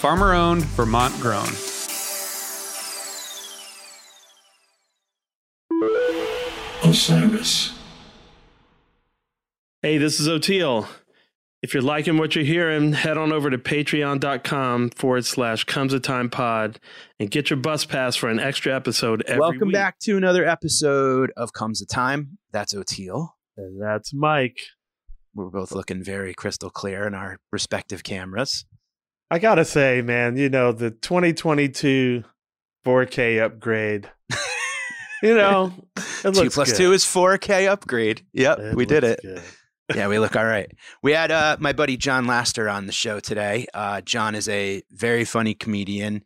farmer owned, Vermont grown. Osiris. Hey, this is Oteil. If you're liking what you're hearing, head on over to patreon.com forward slash comes a time pod and get your bus pass for an extra episode every Welcome week. back to another episode of Comes a Time. That's Oteil. And that's Mike. We're both looking very crystal clear in our respective cameras. I gotta say, man, you know, the 2022 4K upgrade, you know, it two plus good. two is 4K upgrade. Yep, we did it. good. yeah, we look all right. We had uh, my buddy Jon Laster on the show today. Uh, John is a very funny comedian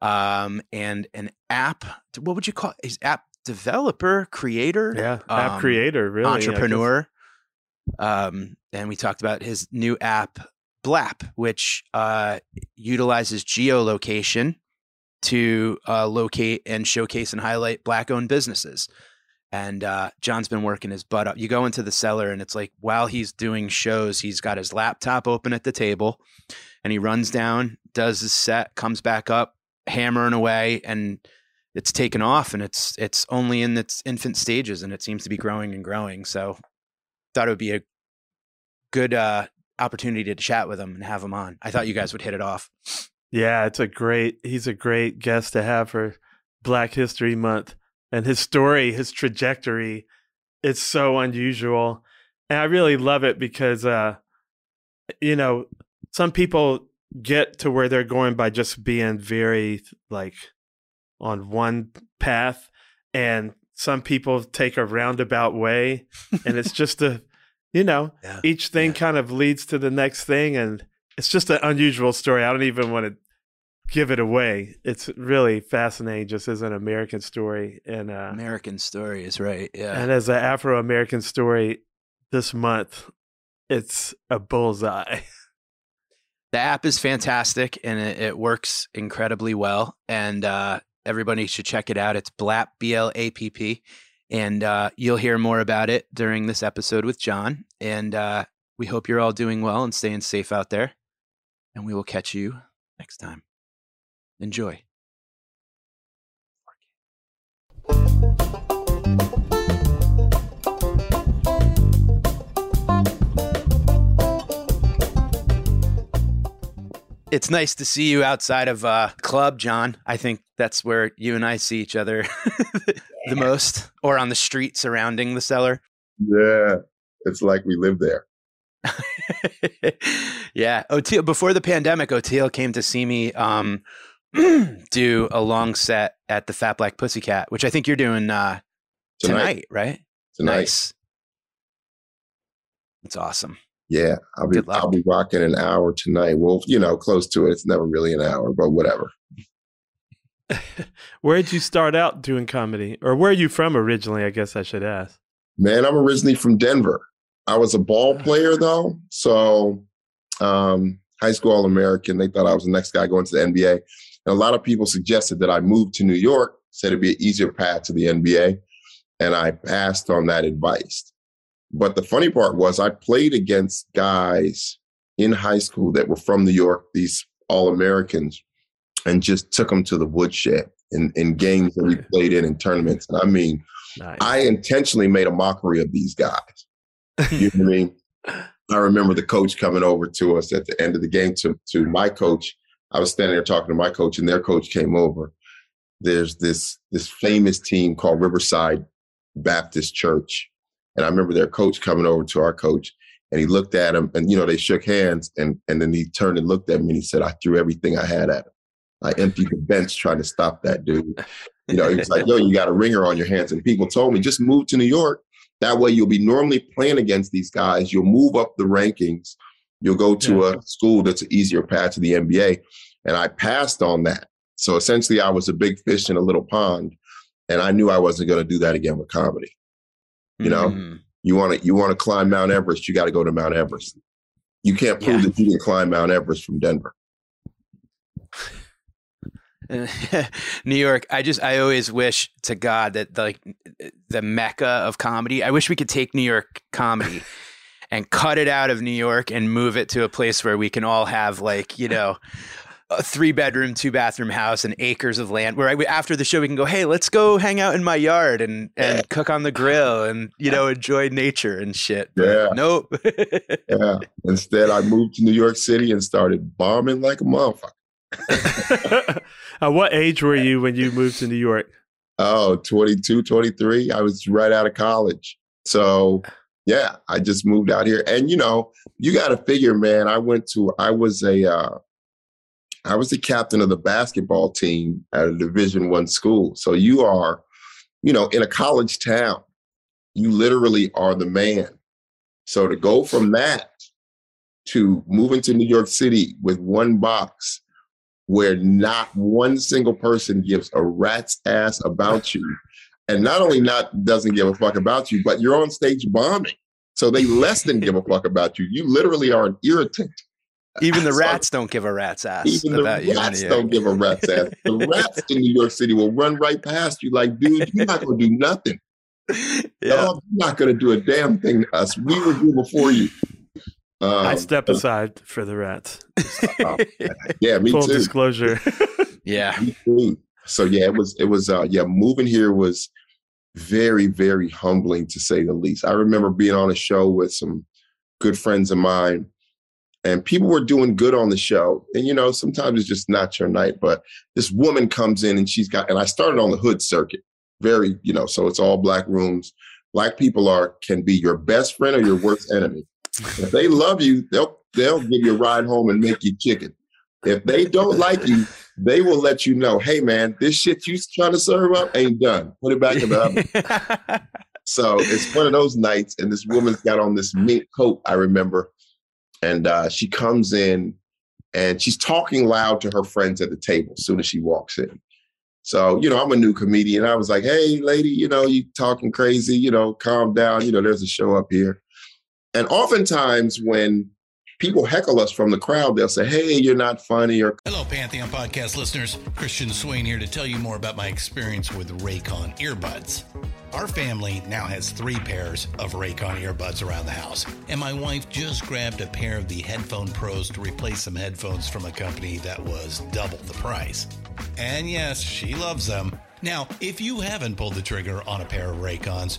um, and an app. What would you call? He's app developer, creator, Yeah, app um, creator, really. Entrepreneur. Um, and we talked about his new app, BLAPP, which uh, utilizes geolocation to uh, locate and showcase and highlight black-owned businesses. And uh, John's been working his butt up. You go into the cellar, and it's like while he's doing shows, he's got his laptop open at the table, and he runs down, does his set, comes back up, hammering away, and it's taken off. And it's it's only in its infant stages, and it seems to be growing and growing. So, thought it would be a good uh, opportunity to chat with him and have him on. I thought you guys would hit it off. Yeah, it's a great. He's a great guest to have for Black History Month, and his story, his trajectory, it's so unusual, and I really love it because, uh, you know, some people get to where they're going by just being very like on one path, and some people take a roundabout way, and it's just a, you know, Yeah. each thing Yeah. kind of leads to the next thing, and it's just an unusual story. I don't even want to give it away. It's really fascinating, just as an American story, and uh, American story is right. Yeah. and as an Afro American story this month, it's a bullseye. the app is fantastic and it, it works incredibly well and uh, everybody should check it out it's BLAPP b-l-a-p-p and uh, you'll hear more about it during this episode with john. And uh, we hope you're all doing well and staying safe out there. And we will catch you next time. Enjoy. It's nice to see you outside of uh, club, John. I think that's where you and I see each other the most, or on the street surrounding the cellar. Yeah, it's like we live there. yeah, Oteil. Before the pandemic, Oteil came to see me um, do a long set at the Fat Black Pussycat, which I think you're doing uh, tonight. Tonight. right? Tonight. Nice. That's awesome. Yeah, I'll be. I'll be rocking an hour tonight. Well, you know, close to it. It's never really an hour, but whatever. where did you start out doing comedy, or where are you from originally? I guess I should ask. Man, I'm originally from Denver. I was a ball player though, so um, high school All American. They thought I was the next guy going to the NBA, and a lot of people suggested that I move to New York, said it'd be an easier path to the NBA, and I passed on that advice. But the funny part was, I played against guys in high school that were from New York, these All Americans, and just took them to the woodshed in, in games that we played in in tournaments. And I mean, Nice. I intentionally made a mockery of these guys. You know what I mean? I remember the coach coming over to us at the end of the game to, to my coach. I was standing there talking to my coach, and their coach came over. there's this this famous team called Riverside Baptist Church, and I remember their coach coming over to our coach, and he looked at him, and you know they shook hands, and and then he turned and looked at me, and he said, "I threw everything I had at him. I emptied the bench trying to stop that dude." You know, he was like, "Yo, you got a ringer on your hands," and people told me, "Just move to New York. That way, you'll be normally playing against these guys. You'll move up the rankings. You'll go to yeah. a school that's an easier path to the NBA." And I passed on that. So essentially, I was a big fish in a little pond, and I knew I wasn't going to do that again with comedy. You know, mm-hmm. you want to you want to climb Mount Everest, you got to go to Mount Everest. You can't prove yeah. that you didn't climb Mount Everest from Denver. New York, I just I always wish to God that the, like the mecca of comedy. I wish we could take New York comedy and cut it out of New York and move it to a place where we can all have like you know a three bedroom, two bathroom house and acres of land where I, after the show we can go, hey, let's go hang out in my yard and and cook on the grill and you know enjoy nature and shit. But yeah. Nope. yeah. Instead, I moved to New York City and started bombing like a motherfucker. At what age were you when you moved to New York? Oh, 22, 23. I was right out of college. So yeah, I just moved out here. And you know, you got to figure, man, I went to, I was a, uh, I was the captain of the basketball team at a Division One school. So you are, you know, in a college town, you literally are the man. So to go from that to moving to New York City with one box where not one single person gives a rat's ass about you. And not only not doesn't give a fuck about you, but you're on stage bombing. So they less than give a fuck about you. You literally are an irritant. Even the rats don't give a rat's ass. Even the rats don't give a rat's ass. The rats in New York City will run right past you, like, dude, you're not gonna do nothing. Yeah. No, you're not gonna do a damn thing to us. We were here before you. Um, I step aside for the rats. Uh, yeah, me Full too. disclosure. yeah. So yeah, it was it was uh yeah, moving here was very, very humbling to say the least. I remember being on a show with some good friends of mine and people were doing good on the show. And you know, sometimes it's just not your night. But this woman comes in and she's got, and I started on the hood circuit. Very, you know, so it's all black rooms. Black people are can be your best friend or your worst enemy. If they love you, they'll they'll give you a ride home and make you chicken. If they don't like you, they will let you know, hey man, this shit you trying to serve up ain't done. Put it back in the oven. so it's one of those nights, and this woman's got on this mink coat, I remember and uh, she comes in and she's talking loud to her friends at the table as soon as she walks in. So, you know, I'm a new comedian. I was like, hey, lady, you know, you talking crazy, you know, calm down. You know, there's a show up here. And oftentimes when people heckle us from the crowd. They'll say, "Hey, you're not funny." Or hello, Pantheon podcast listeners. Christian Swain here to tell you more about my experience with Raycon earbuds. Our family now has three pairs of Raycon earbuds around the house, and my wife just grabbed a pair of the Headphone Pros to replace some headphones from a company that was double the price. And yes, she loves them. Now, if you haven't pulled the trigger on a pair of Raycons,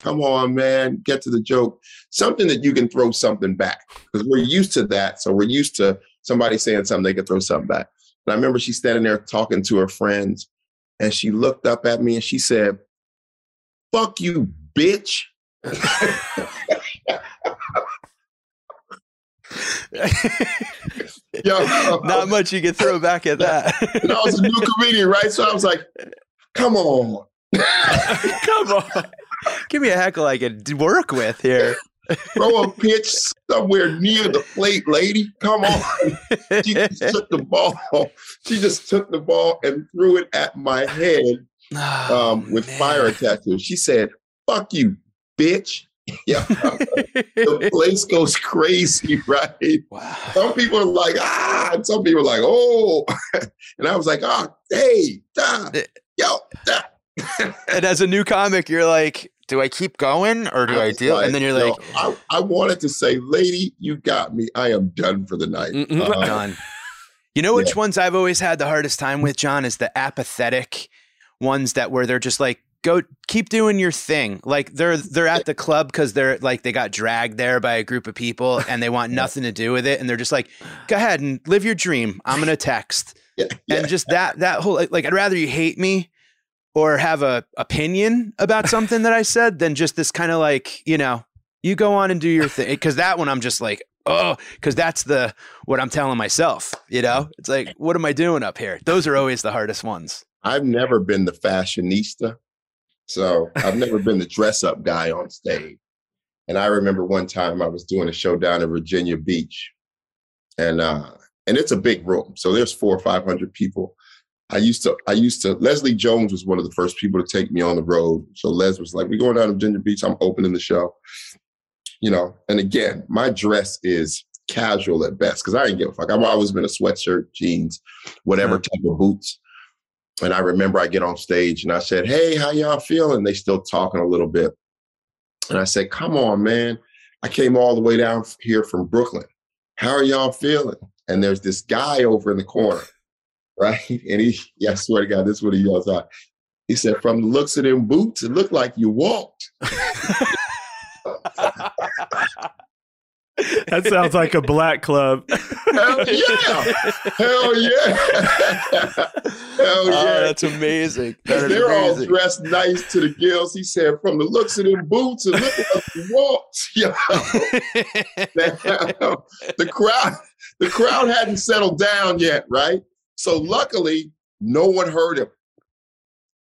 Come on, man, get to the joke. Something that you can throw something back because we're used to that. So we're used to somebody saying something, they can throw something back. And I remember she standing there talking to her friends, and she looked up at me and she said, "Fuck you, bitch." Yo, Not much you could throw back at that. and I was a new comedian, right? So I was like, "Come on." Come on. Give me a heckle I could work with here. Throw a pitch somewhere near the plate, lady. Come on. She just took the ball. She just took the ball and threw it at my head Oh, um, with man. fire it. She said, "Fuck you, bitch." Yeah, the place goes crazy, right? Wow. Some people are like, ah, and some people are like, oh, and I was like, ah, hey, da, yo, da. And as a new comic, you're like, do I keep going or do I, was deal? and then you're yo, like, I, I wanted to say, lady, you got me. I am done for the night. Mm-mm. Uh, done. You know which ones I've always had the hardest time with, John, is the apathetic ones that where they're just like, go keep doing your thing. Like they're they're at the club because they're like they got dragged there by a group of people and they want nothing to do with it. And they're just like, go ahead and live your dream. I'm gonna text. yeah, yeah. And just that that whole like I'd rather you hate me or have a opinion about something that I said than just this kind of like, you know, you go on and do your thing. Cause that one I'm just like, oh, because that's the what I'm telling myself, you know? It's like, what am I doing up here? Those are always the hardest ones. I've never been the fashionista. So I've never been the dress up guy on stage. And I remember one time I was doing a show down in Virginia Beach. And uh and it's a big room. So there's four or five hundred people. I used to, I used to, Leslie Jones was one of the first people to take me on the road. So Les was like, We're going down to Virginia Beach. I'm opening the show. You know, and again, my dress is casual at best because I didn't give a fuck. I've always been a sweatshirt, jeans, whatever mm-hmm. type of boots. And I remember I get on stage and I said, Hey, how y'all feeling? They still talking a little bit. And I said, Come on, man. I came all the way down here from Brooklyn. How are y'all feeling? And there's this guy over in the corner, right? And he, yeah, I swear to God, this is what he yells out. He said, From the looks of them boots, it looked like you walked. That sounds like a black club. Hell yeah. Hell yeah. Hell oh, yeah. Oh, that's amazing. That is They're all dressed nice to the gills. He said, from the looks of them boots, it looked like you walked. Yeah. the crowd, the crowd hadn't settled down yet, right? So luckily, no one heard him.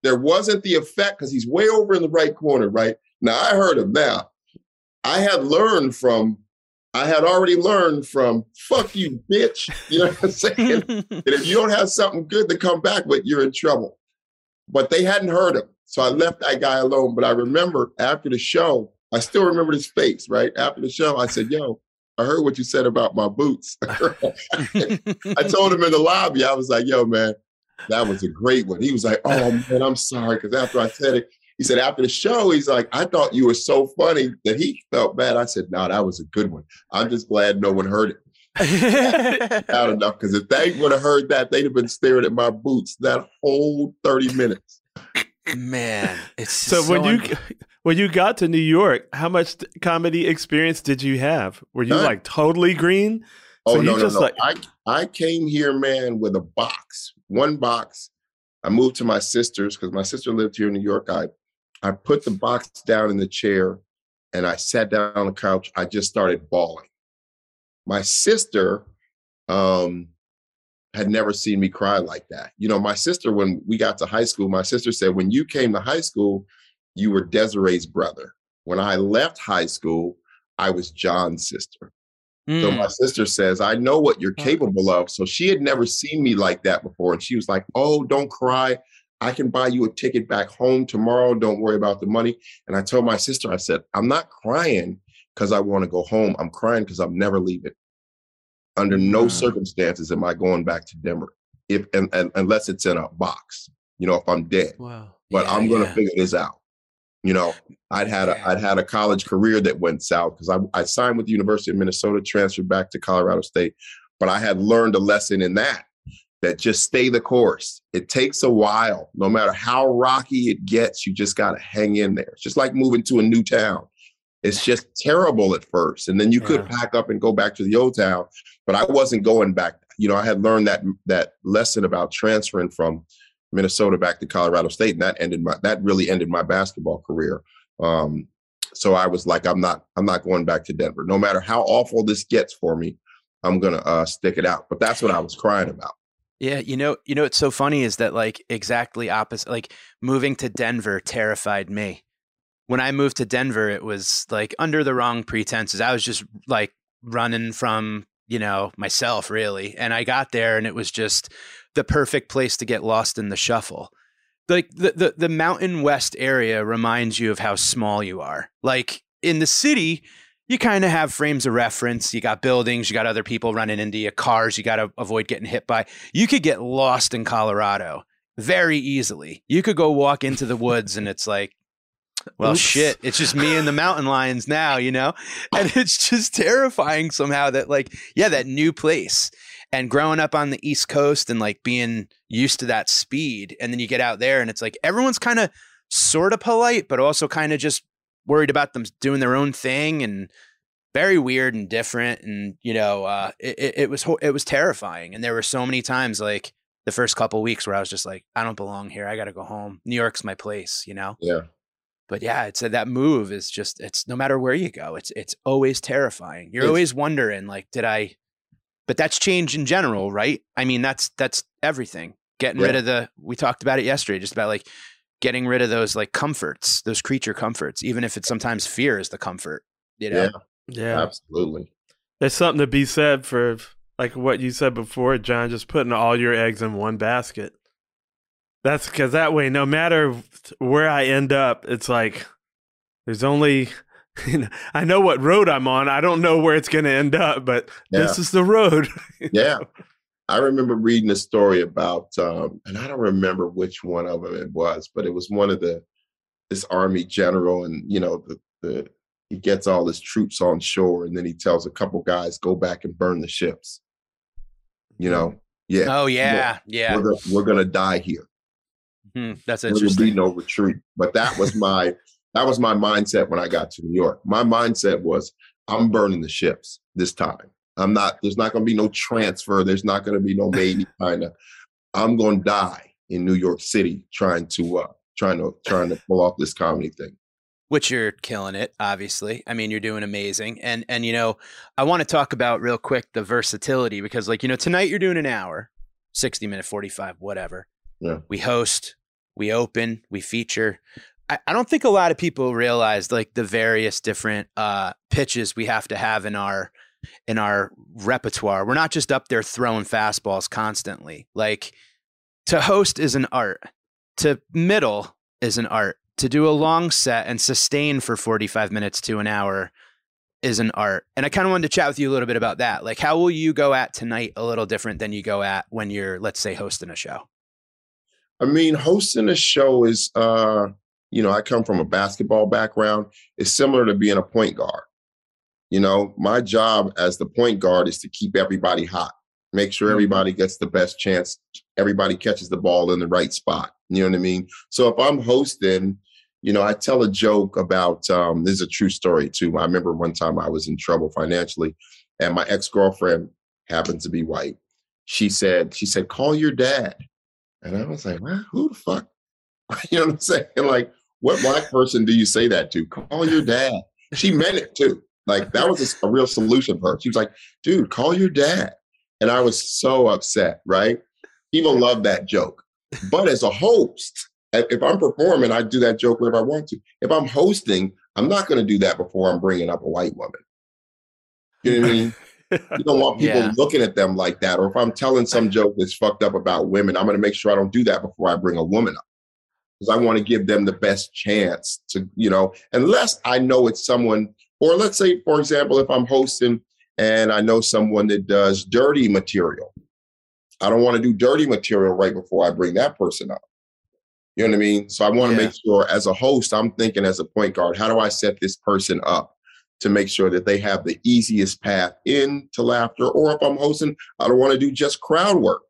There wasn't the effect because he's way over in the right corner, right? Now I heard him. Now I had learned from, I had already learned from fuck you, bitch. You know what I'm saying? And if you don't have something good to come back with, you're in trouble. But they hadn't heard him. So I left that guy alone. But I remember after the show, I still remember his face, right? After the show, I said, Yo, I heard what you said about my boots. I told him in the lobby, I was like, Yo, man, that was a great one. He was like, Oh, man, I'm sorry. Because after I said it, he said, After the show, he's like, I thought you were so funny that he felt bad. I said, No, that was a good one. I'm just glad no one heard it Not enough because if they would have heard that, they'd have been staring at my boots that whole 30 minutes. Man, it's So so when you un- when you got to New York, how much comedy experience did you have? Were you None. like totally green? Oh So you no, no, just no. like- I I came here, man, with a box. One box. I moved to my sister's because my sister lived here in New York. I I put the box down in the chair and I sat down on the couch. I just started bawling. My sister um had never seen me cry like that. You know, my sister, when we got to high school, my sister said, when you came to high school, you were Desiree's brother. When I left high school, I was John's sister. So Mm. my sister says, I know what you're capable of. So she had never seen me like that before. And she was like, Oh, don't cry. I can buy you a ticket back home tomorrow. Don't worry about the money. And I told my sister, I said, I'm not crying because I want to go home. I'm crying because I'm never leaving. Under no Wow. circumstances am I going back to Denver, if and, and, unless it's in a box. You know, if I'm dead Wow. but Yeah, I'm going to yeah. figure this out. You know, I'd had a Yeah. I'd had a college career that went south because I, I signed with the University of Minnesota, transferred back to Colorado State, but I had learned a lesson in that that just stay the course. It takes a while, no matter how rocky it gets. You just got to hang in there. It's just like moving to a new town. It's just terrible at first, and then you could pack up and go back to the old town. But I wasn't going back. you know, I had learned that that lesson about transferring from Minnesota back to Colorado State, and that ended my that really ended my basketball career. Um, so I was like, I'm not I'm not going back to Denver. No matter how awful this gets for me, I'm gonna uh, stick it out. But that's what I was crying about. Yeah, you know, you know what's so funny is that like exactly opposite. Like moving to Denver terrified me. When I moved to Denver, it was like under the wrong pretenses. I was just like running from you know myself really, and I got there and it was just the perfect place to get lost in the shuffle. Like the the, the Mountain West area reminds you of how small you are. Like in the city, you kind of have frames of reference. You got buildings, you got other people running into you, cars you got to avoid getting hit by. You could get lost in Colorado very easily. You could go walk into the woods and it's like, well, Oops. shit, it's just me and the mountain lions now, you know? And it's just terrifying somehow that, like, yeah, that new place. And growing up on the East Coast and like being used to that speed. And then you get out there and it's like everyone's kind of sort of polite, but also kind of just worried about them doing their own thing and very weird and different and you know uh, it, it was it was terrifying. And there were so many times like the first couple weeks where i was just like i don't belong here. I gotta go home. New york's my place you know? Yeah. But yeah it's a, that move is just it's no matter where you go it's it's always terrifying. You're it's, always wondering like did i but that's change in general right i mean that's that's everything getting yeah. rid of the we talked about it yesterday just about like getting rid of those like comforts, those creature comforts, even if it's sometimes fear is the comfort. You know? Yeah, yeah, absolutely. There's something to be said for like what you said before, John. Just putting all your eggs in one basket. That's because that way, no matter where I end up, it's like there's only. You know, I know what road I'm on. I don't know where it's going to end up, but yeah. this is the road. yeah. I remember reading a story about, um, and I don't remember which one of them it was, but it was one of the this army general, and you know the the he gets all his troops on shore, and then he tells a couple guys go back and burn the ships. You know, yeah. Oh yeah, yeah. We're gonna, we're gonna die here. Hmm, that's interesting. There will be no retreat. But that was my that was my mindset when I got to New York. My mindset was I'm burning the ships this time. I'm not, there's not going to be no transfer. There's not going to be no maybe kind of, I'm going to die in New York City trying to, uh, trying to, trying to pull off this comedy thing. Which you're killing it, obviously. I mean, you're doing amazing. And, and, you know, I want to talk about real quick the versatility because, like, you know, tonight you're doing an hour, 60 minute, 45, whatever. Yeah. We host, we open, we feature. I, I don't think a lot of people realize like the various different uh, pitches we have to have in our in our repertoire. We're not just up there throwing fastballs constantly. Like to host is an art. To middle is an art. To do a long set and sustain for 45 minutes to an hour is an art. And I kind of wanted to chat with you a little bit about that. Like how will you go at tonight a little different than you go at when you're let's say hosting a show? I mean, hosting a show is uh you know, I come from a basketball background. It's similar to being a point guard. You know, my job as the point guard is to keep everybody hot, make sure mm-hmm. everybody gets the best chance, everybody catches the ball in the right spot. You know what I mean? So if I'm hosting, you know, I tell a joke about um, this is a true story too. I remember one time I was in trouble financially, and my ex girlfriend happened to be white. She said, she said, call your dad. And I was like, well, who the fuck? you know what I'm saying? Like, what black person do you say that to? Call your dad. She meant it too. Like that was a, a real solution for her. She was like, dude, call your dad. And I was so upset, right? People love that joke. But as a host, if I'm performing, I do that joke wherever I want to. If I'm hosting, I'm not going to do that before I'm bringing up a white woman. You know what I mean? you don't want people yeah. looking at them like that. Or if I'm telling some joke that's fucked up about women, I'm going to make sure I don't do that before I bring a woman up. Because I want to give them the best chance to, you know, unless I know it's someone or let's say, for example, if I'm hosting and I know someone that does dirty material, I don't want to do dirty material right before I bring that person up. You know what I mean? So I want to yeah. make sure as a host, I'm thinking as a point guard, how do I set this person up to make sure that they have the easiest path into laughter? Or if I'm hosting, I don't want to do just crowd work.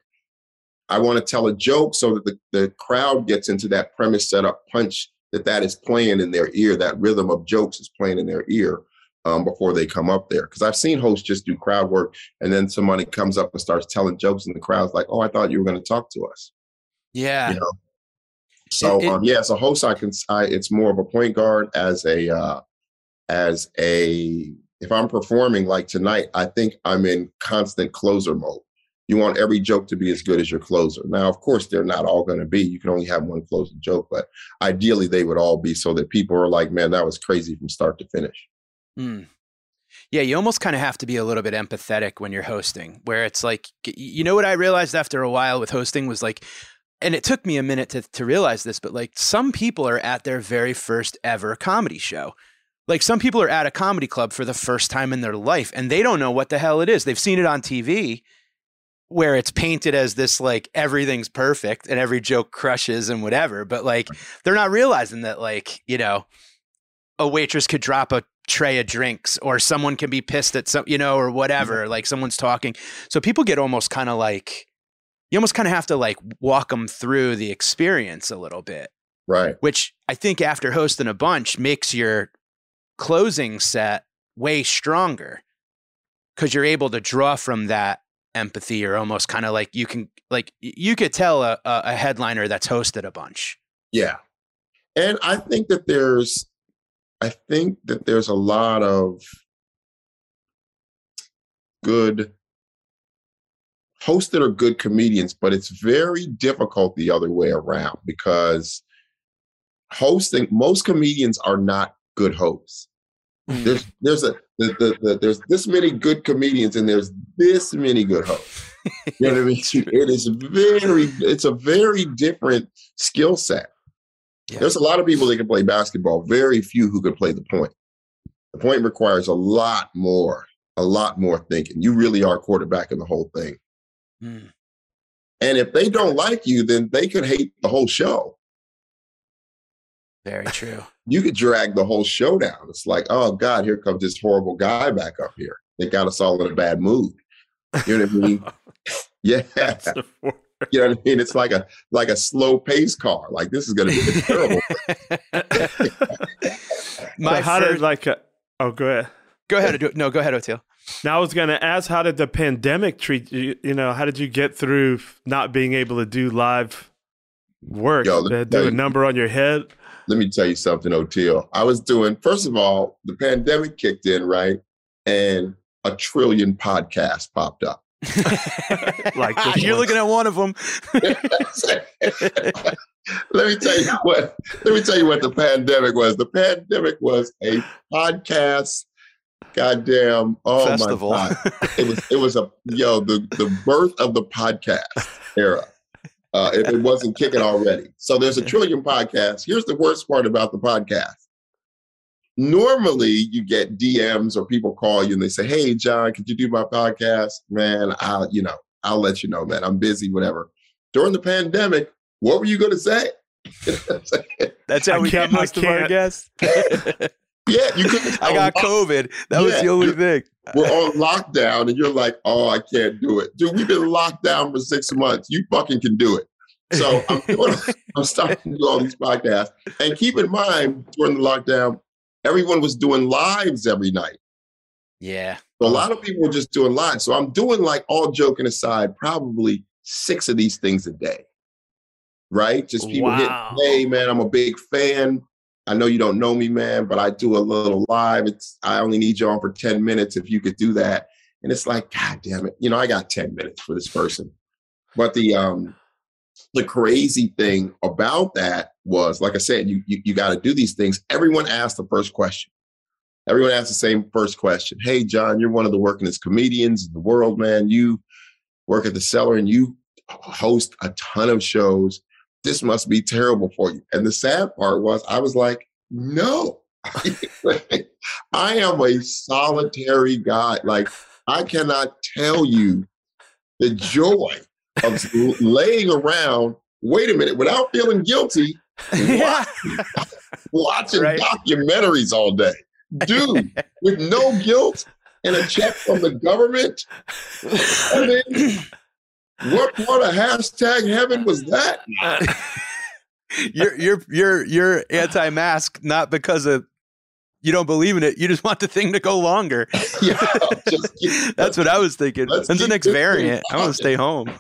I want to tell a joke so that the, the crowd gets into that premise setup punch that that is playing in their ear, that rhythm of jokes is playing in their ear. um, before they come up there. Because I've seen hosts just do crowd work, and then somebody comes up and starts telling jokes, and the crowd's like, "Oh, I thought you were going to talk to us." Yeah. You know? So It- it- um, yeah, as a host, I can I, it's more of a point guard as a uh, as a if I'm performing like tonight, I think I'm in constant closer mode. You want every joke to be as good as your closer. Now, of course, they're not all going to be. You can only have one closing joke, but ideally they would all be so that people are like, "Man, that was crazy from start to finish." Mm. Yeah, you almost kind of have to be a little bit empathetic when you're hosting, where it's like, you know what I realized after a while with hosting was like, and it took me a minute to, to realize this, but like some people are at their very first ever comedy show. Like some people are at a comedy club for the first time in their life and they don't know what the hell it is. They've seen it on TV where it's painted as this like everything's perfect and every joke crushes and whatever, but like they're not realizing that like, you know, a waitress could drop a tray of drinks or someone can be pissed at some you know or whatever like someone's talking. So people get almost kind of like you almost kind of have to like walk them through the experience a little bit Right. which i think after hosting a bunch makes your closing set way stronger because you're able to draw from that empathy or almost kind of like you can like you could tell a, a a headliner that's hosted a bunch Yeah. And I think that there's I think that there's a lot of good hosts that are good comedians, but it's very difficult the other way around because hosting most comedians are not good hosts. Hmm. There's there's a the, the, the, there's this many good comedians and there's this many good hosts. You know what I mean? It is very it's a very different skill set. Yeah. There's a lot of people that can play basketball, very few who can play the point. The point requires a lot more, a lot more thinking. You really are quarterbacking the whole thing. Mm. And if they don't like you, then they could hate the whole show. Very true You could drag the whole show down. It's like, oh God, here comes this horrible guy back up here. They got us all in a bad mood. You know what I mean? Yeah. That's. You know what I mean? It's like a like a slow pace car. Like this is gonna be terrible. My so how first- did like a, oh go ahead. go ahead Adu- no go ahead Oteil. Now I was going to ask, how did the pandemic treat you? You know, how did you get through not being able to do live work? Yo, let Uh, do a you- number on your head? Let me tell you something, Oteil. I was doing, first of all, the pandemic kicked in, right? And a trillion podcasts popped up. Like you're one. looking at one of them. let me tell you what, let me tell you what the pandemic was. The pandemic was a podcast, goddamn, oh Festival. my God. It was, it was a, yo, the, the birth of the podcast era. Uh, if it wasn't kicking already. So there's a trillion podcasts. Here's the worst part about the podcast. Normally, you get DMs or people call you and they say, "Hey, John, could you do my podcast?" Man, I'll you know I'll let you know, man. I'm busy, whatever. During the pandemic, what were you going to say? That's how I we get can't- I most of our guests. yeah, you could. I got oh, COVID. That was the only thing. We're on lockdown, and you're like, "Oh, I can't do it, dude. We've been locked down for six months. You fucking can do it." So I'm, doing, I'm starting to do all these podcasts. And keep in mind, during the lockdown, everyone was doing lives every night. Yeah. So a lot of people were just doing lives. So I'm doing like all joking aside, probably six of these things a day. Right? Just people Wow. hitting, hey man, I'm a big fan. I know you don't know me, man, but I do a little live. It's I only need you on for 10 minutes if you could do that. And it's like, God damn it. You know, I got 10 minutes for this person. But the um the crazy thing about that was, like I said, you you, you got to do these things. Everyone asked the first question. Everyone asked the same first question. Hey, John, you're one of the workingest comedians in the world, man. You work at the cellar and you host a ton of shows. This must be terrible for you. And the sad part was, I was like, no, I am a solitary guy. Like, I cannot tell you the joy of laying around, wait a minute, without feeling guilty, yeah. watching Right. documentaries all day. Dude, with no guilt and a check from the government. I mean, what part of hashtag heaven was that? you're you're you're you're anti-mask not because of you don't believe in it. You just want the thing to go longer. yeah, keep- That's what I was thinking. Let's When's the next variant? I want popping. to stay home.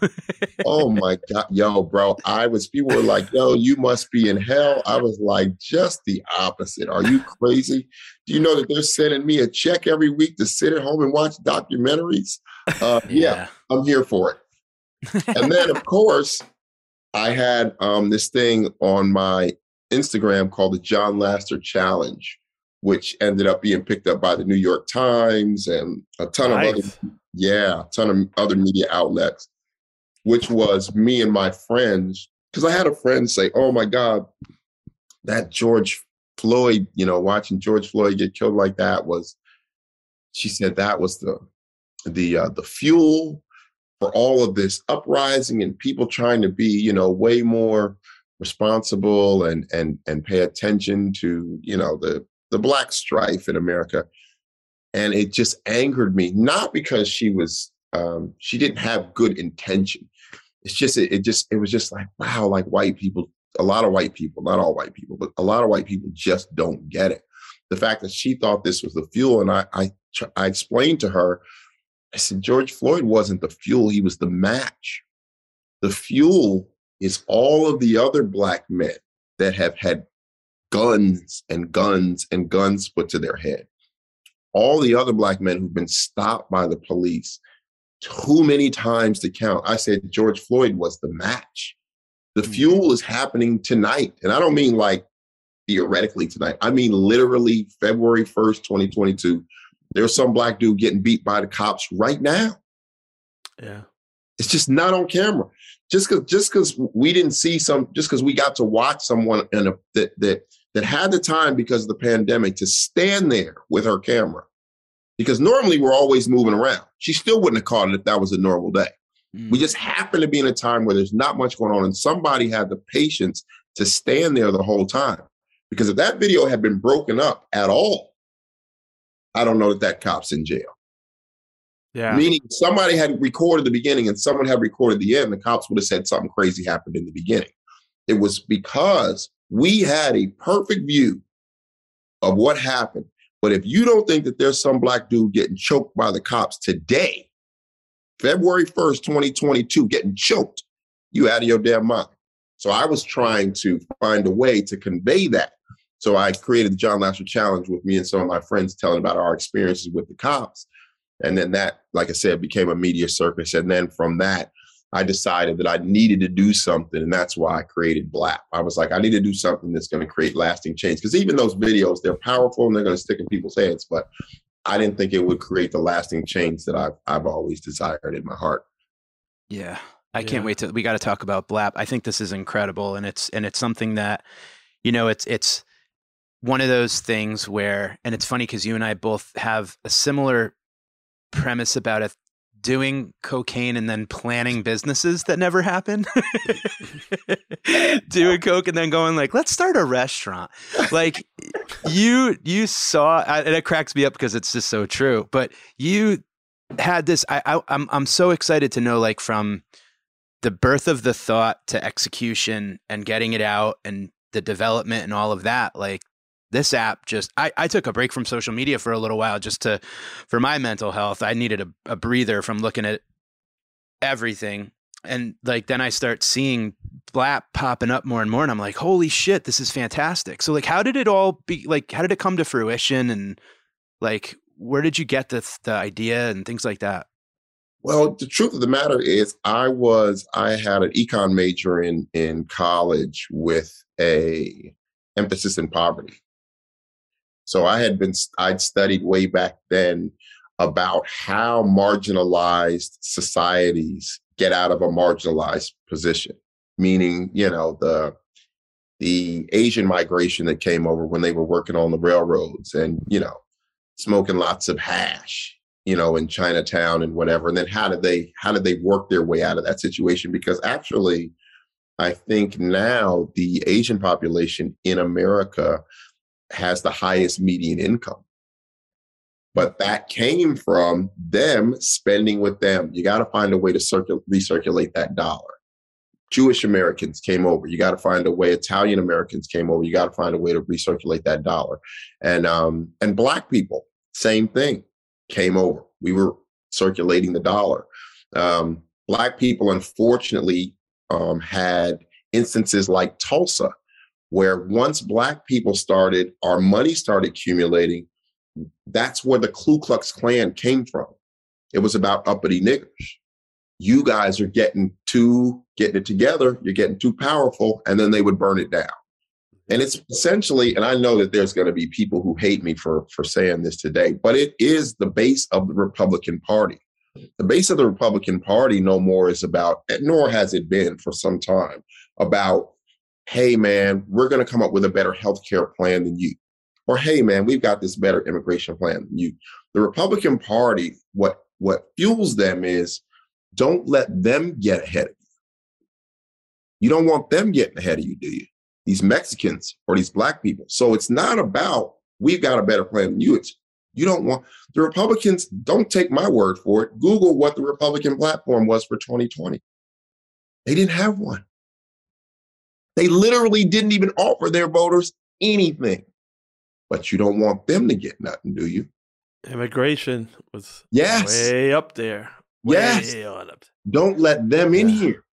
oh my god, yo, bro. I was people were like, yo, you must be in hell. I was like, just the opposite. Are you crazy? Do you know that they're sending me a check every week to sit at home and watch documentaries? Uh, yeah, I'm here for it. And then of course, I had um, this thing on my Instagram called the Jon Laster Challenge, which ended up being picked up by the New York Times and a ton of other yeah, a ton of other media outlets, which was me and my friends. Because I had a friend say, "Oh my God, that George Floyd, you know, watching George Floyd get killed like that was," she said, "that was the the uh, the fuel for all of this uprising and people trying to be, you know, way more responsible and and and pay attention to, you know, the the black strife in America." and it just angered me not because she was um, she didn't have good intention it's just it, it just it was just like wow like white people a lot of white people not all white people but a lot of white people just don't get it the fact that she thought this was the fuel and i i, I explained to her i said george floyd wasn't the fuel he was the match the fuel is all of the other black men that have had guns and guns and guns put to their head all the other black men who've been stopped by the police too many times to count. I said George Floyd was the match. The hmm. fuel is happening tonight. And I don't mean like theoretically tonight. I mean literally February 1st, 2022. There's some black dude getting beat by the cops right now. Yeah. It's just not on camera. Just because just because we didn't see some, just because we got to watch someone in a, that that that had the time because of the pandemic to stand there with her camera. Because normally we're always moving around. She still wouldn't have caught it if that was a normal day. Mm. We just happen to be in a time where there's not much going on, and somebody had the patience to stand there the whole time. Because if that video had been broken up at all, I don't know that that cop's in jail. Yeah. Meaning somebody had recorded the beginning and someone had recorded the end, the cops would have said something crazy happened in the beginning. It was because we had a perfect view of what happened. But if you don't think that there's some black dude getting choked by the cops today, February 1st, 2022, getting choked, you out of your damn mind. So I was trying to find a way to convey that. So I created the Jon Laster Challenge with me and some of my friends telling about our experiences with the cops. And then that, like I said, became a media circus. And then from that, I decided that I needed to do something. And that's why I created BLAPP. I was like, I need to do something that's going to create lasting change. Because even those videos, they're powerful and they're going to stick in people's heads. But I didn't think it would create the lasting change that I've, I've always desired in my heart. Yeah. I can't wait to we got to talk about BLAPP. I think this is incredible and it's and it's something that you know it's it's one of those things where and it's funny cuz you and I both have a similar premise about it doing cocaine and then planning businesses that never happen. doing coke and then going like let's start a restaurant. Like you you saw and it cracks me up because it's just so true, but you had this I, I I'm I'm so excited to know like from the birth of the thought to execution and getting it out and the development and all of that like this app just I, I took a break from social media for a little while just to for my mental health. I needed a, a breather from looking at everything. And like then i start seeing BLAPP popping up more and more and i'm like holy shit this is fantastic. So like how did it all be like how did it come to fruition? And like where did you get the the idea and things like that? Well, the truth of the matter is, I was I had an econ major in in college with a emphasis in poverty. So I had been I'd studied way back then about how marginalized societies get out of a marginalized position, meaning you know the the Asian migration that came over when they were working on the railroads and you know smoking lots of hash you know, in Chinatown and whatever. And then how did they how did they work their way out of that situation? Because actually, I think now the Asian population in America has the highest median income. But that came from them spending with them. You got to find a way to circul- recirculate that dollar. Jewish Americans came over. You got to find a way. Italian Americans came over. You got to find a way to recirculate that dollar. And um, and black people, same thing, came over. We were circulating the dollar. Um, black people, unfortunately, um, had instances like Tulsa, where once black people started, our money started accumulating. That's where the Ku Klux Klan came from. It was about uppity niggers you guys are getting too getting it together you're getting too powerful and then they would burn it down and it's essentially and i know that there's going to be people who hate me for for saying this today but it is the base of the republican party the base of the republican party no more is about nor has it been for some time about hey man we're going to come up with a better healthcare plan than you or hey man we've got this better immigration plan than you the republican party what what fuels them is don't let them get ahead of you. You don't want them getting ahead of you, do you? These Mexicans or these black people. So it's not about we've got a better plan than you. It's you don't want the Republicans, don't take my word for it. Google what the Republican platform was for 2020. They didn't have one. They literally didn't even offer their voters anything. But you don't want them to get nothing, do you? Immigration was yes. way up there. Yes. Don't let them in yeah. here.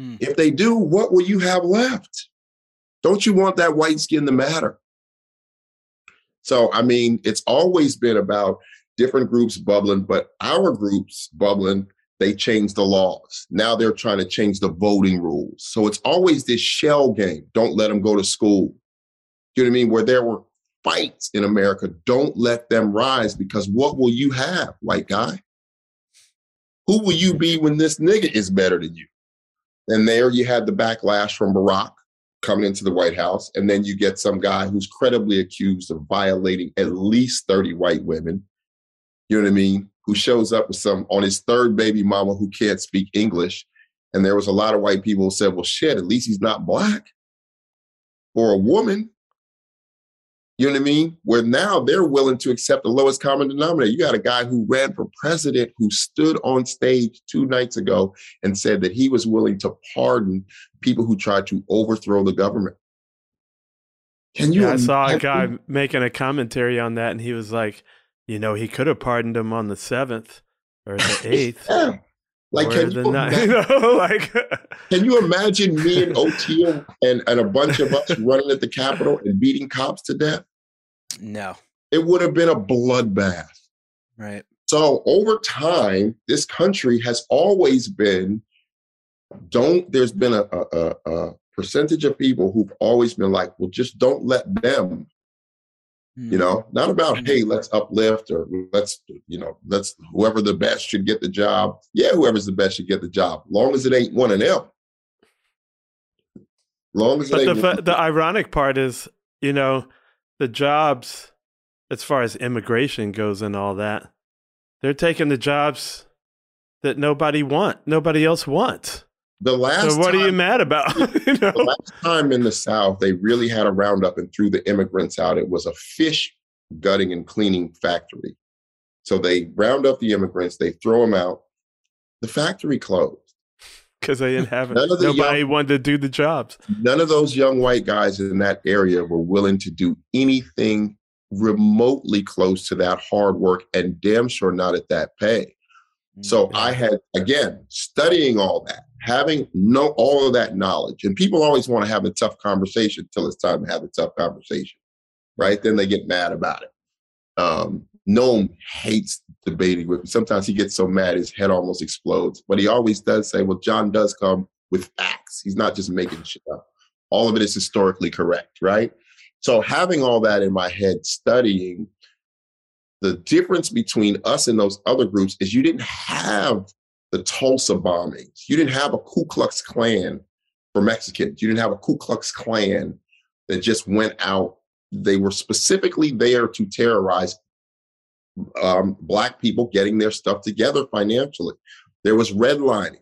Mm. If they do, what will you have left? Don't you want that white skin to matter? So, I mean, it's always been about different groups bubbling, but our groups bubbling, they changed the laws. Now they're trying to change the voting rules. So it's always this shell game. Don't let them go to school. You know what I mean? Where there were fights in America, don't let them rise because what will you have, white guy? Who will you be when this nigga is better than you? And there you had the backlash from Barack coming into the White House. And then you get some guy who's credibly accused of violating at least 30 white women. You know what I mean? Who shows up with some on his third baby mama who can't speak English. And there was a lot of white people who said, well, shit, at least he's not black. or a woman, you know what I mean? Where now they're willing to accept the lowest common denominator. You got a guy who ran for president who stood on stage two nights ago and said that he was willing to pardon people who tried to overthrow the government. Can you? Yeah, I saw a guy making a commentary on that, and he was like, "You know, he could have pardoned him on the seventh or the eighth. yeah. Like, can you, imagine, you know, like, can you imagine me and Oteil and, and a bunch of us running at the Capitol and beating cops to death? No. It would have been a bloodbath. Right. So over time, this country has always been, don't, there's been a, a, a percentage of people who've always been like, well, just don't let them you know, mm-hmm. not about, hey, let's uplift or let's, you know, let's whoever the best should get the job. Yeah, whoever's the best should get the job, long as it ain't one of them. Long as but the, the ironic part is, you know, the jobs, as far as immigration goes and all that, they're taking the jobs that nobody want, nobody else wants. The last so what time, are you mad about? you know? The last time in the South, they really had a roundup and threw the immigrants out. It was a fish gutting and cleaning factory. So they round up the immigrants, they throw them out. The factory closed because they didn't have it. Nobody young, wanted to do the jobs. None of those young white guys in that area were willing to do anything remotely close to that hard work, and damn sure not at that pay. So mm-hmm. I had again studying all that, having know all of that knowledge, and people always want to have a tough conversation until it's time to have a tough conversation, right? Then they get mad about it. Um, hates debating with me. Sometimes he gets so mad his head almost explodes. But he always does say, "Well, Jon does come with facts. He's not just making shit up. All of it is historically correct, right?" So having all that in my head, studying the difference between us and those other groups is you didn't have the Tulsa bombings. You didn't have a Ku Klux Klan for Mexicans. You didn't have a Ku Klux Klan that just went out. They were specifically there to terrorize um, Black people getting their stuff together financially. There was redlining.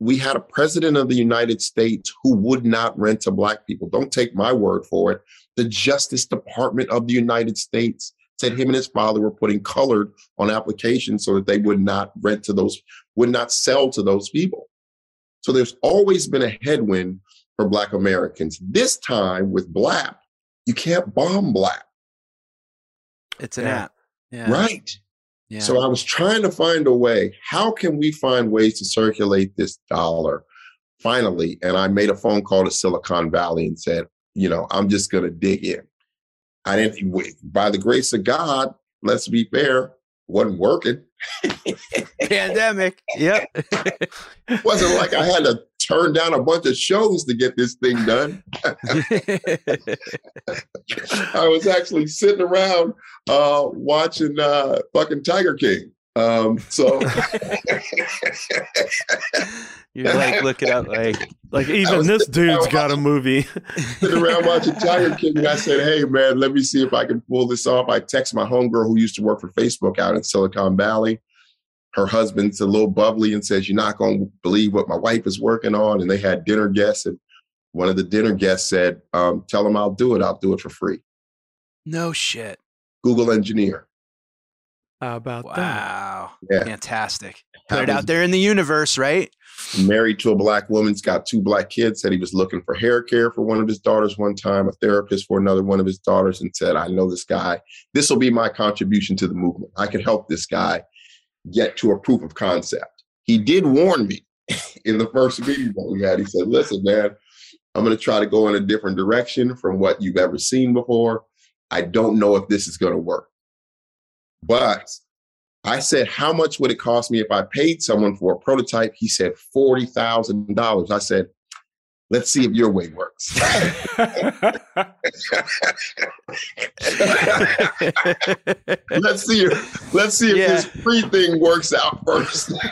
We had a president of the United States who would not rent to Black people. Don't take my word for it. The Justice Department of the United States said him and his father were putting colored on applications so that they would not rent to those, would not sell to those people. So there's always been a headwind for Black Americans. This time with BLAPP, you can't bomb BLAPP. It's an Yeah. app. Yeah. Right. Yeah. So I was trying to find a way. How can we find ways to circulate this dollar finally? And I made a phone call to Silicon Valley and said, you know, I'm just going to dig in. I didn't, by the grace of God, let's be fair, wasn't working. Pandemic. Yep. It wasn't like I had to turn down a bunch of shows to get this thing done. I was actually sitting around uh, watching uh, fucking Tiger King. Um, so You're like looking out like Like even this dude's down got a movie. sitting around watching Tiger King, and I said, "Hey, man, let me see if I can pull this off." I text my homegirl who used to work for Facebook out in Silicon Valley. Her husband's a little bubbly and says, "You're not going to believe what my wife is working on." And they had dinner guests, and one of the dinner guests said, um, "Tell them I'll do it. I'll do it for free." no shit. Google engineer. How about that? Wow. Yeah. Fantastic. Put it out there in the universe, right? Married to a black woman, has got two black kids. Said he was looking for hair care for one of his daughters one time, a therapist for another one of his daughters, and said, "I know this guy. This will be my contribution to the movement. I can help this guy get to a proof of concept." He did warn me in the first meeting that we had. He said, "Listen, man, I'm going to try to go in a different direction from what you've ever seen before. I don't know if this is going to work." But I said, How much would it cost me if I paid someone for a prototype? He said, $40,000. I said, Let's see if your way works. let's see if let's see if Yeah. this free thing works out first.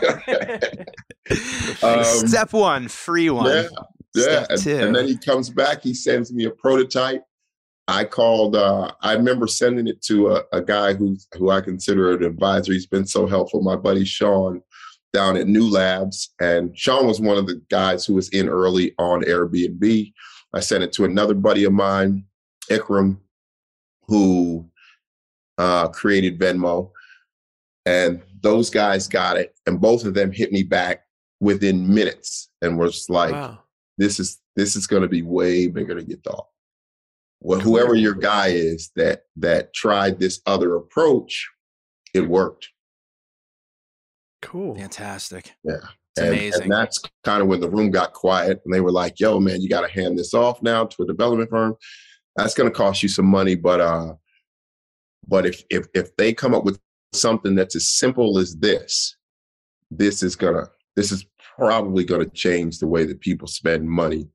Um, Step one, free one. yeah, yeah. Step And, and then he comes back, he sends me a prototype. I called, uh, I remember sending it to a, a guy who's who I consider an advisor. He's been so helpful, my buddy Sean down at New Labs. And Sean was one of the guys who was in early on Airbnb. I sent it to another buddy of mine, Iqram, who uh, created Venmo. And those guys got it. And both of them hit me back within minutes and was like, wow. this is this is going to be way bigger than you thought. Well, whoever your guy is that that tried this other approach, it worked. Cool. Fantastic. Yeah. It's and, amazing. and that's kind of when the room got quiet and they were like, yo, man, you got to hand this off now to a development firm. That's going to cost you some money. But uh, but if if if they come up with something that's as simple as this, this is gonna this is probably gonna change the way that people spend money,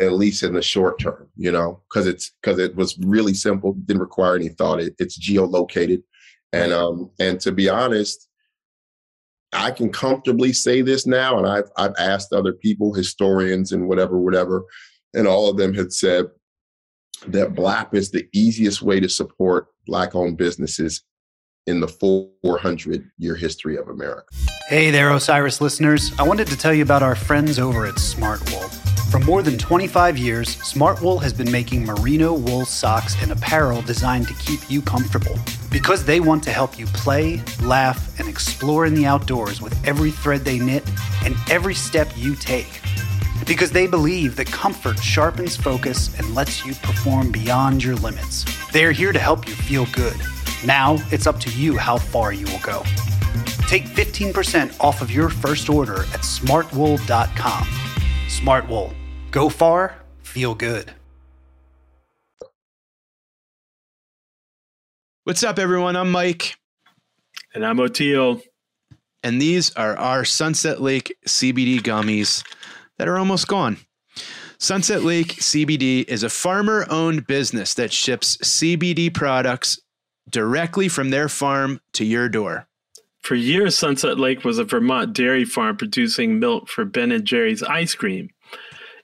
at least in the short term, you know, because it's because it was really simple, didn't require any thought. It, it's geolocated. And um, and to be honest, I can comfortably say this now, and I've I've asked other people, historians and whatever, whatever, and all of them had said that BLAPP is the easiest way to support black-owned businesses in the 400 year history of America. Hey there, Osiris listeners. I wanted to tell you about our friends over at Smartwool. For more than 25 years, Smartwool has been making merino wool socks and apparel designed to keep you comfortable. Because they want to help you play, laugh, and explore in the outdoors with every thread they knit and every step you take. Because they believe that comfort sharpens focus and lets you perform beyond your limits. They're here to help you feel good. Now it's up to you how far you will go. Take 15% off of your first order at smartwool.com. Smartwool. Go far, feel good. What's up, everyone? I'm Mike, And I'm Oteil. and these are our Sunset Lake CBD gummies that are almost gone. Sunset Lake CBD is a farmer owned business that ships CBD products directly from their farm to your door. For years, Sunset Lake was a Vermont dairy farm producing milk for Ben and Jerry's ice cream.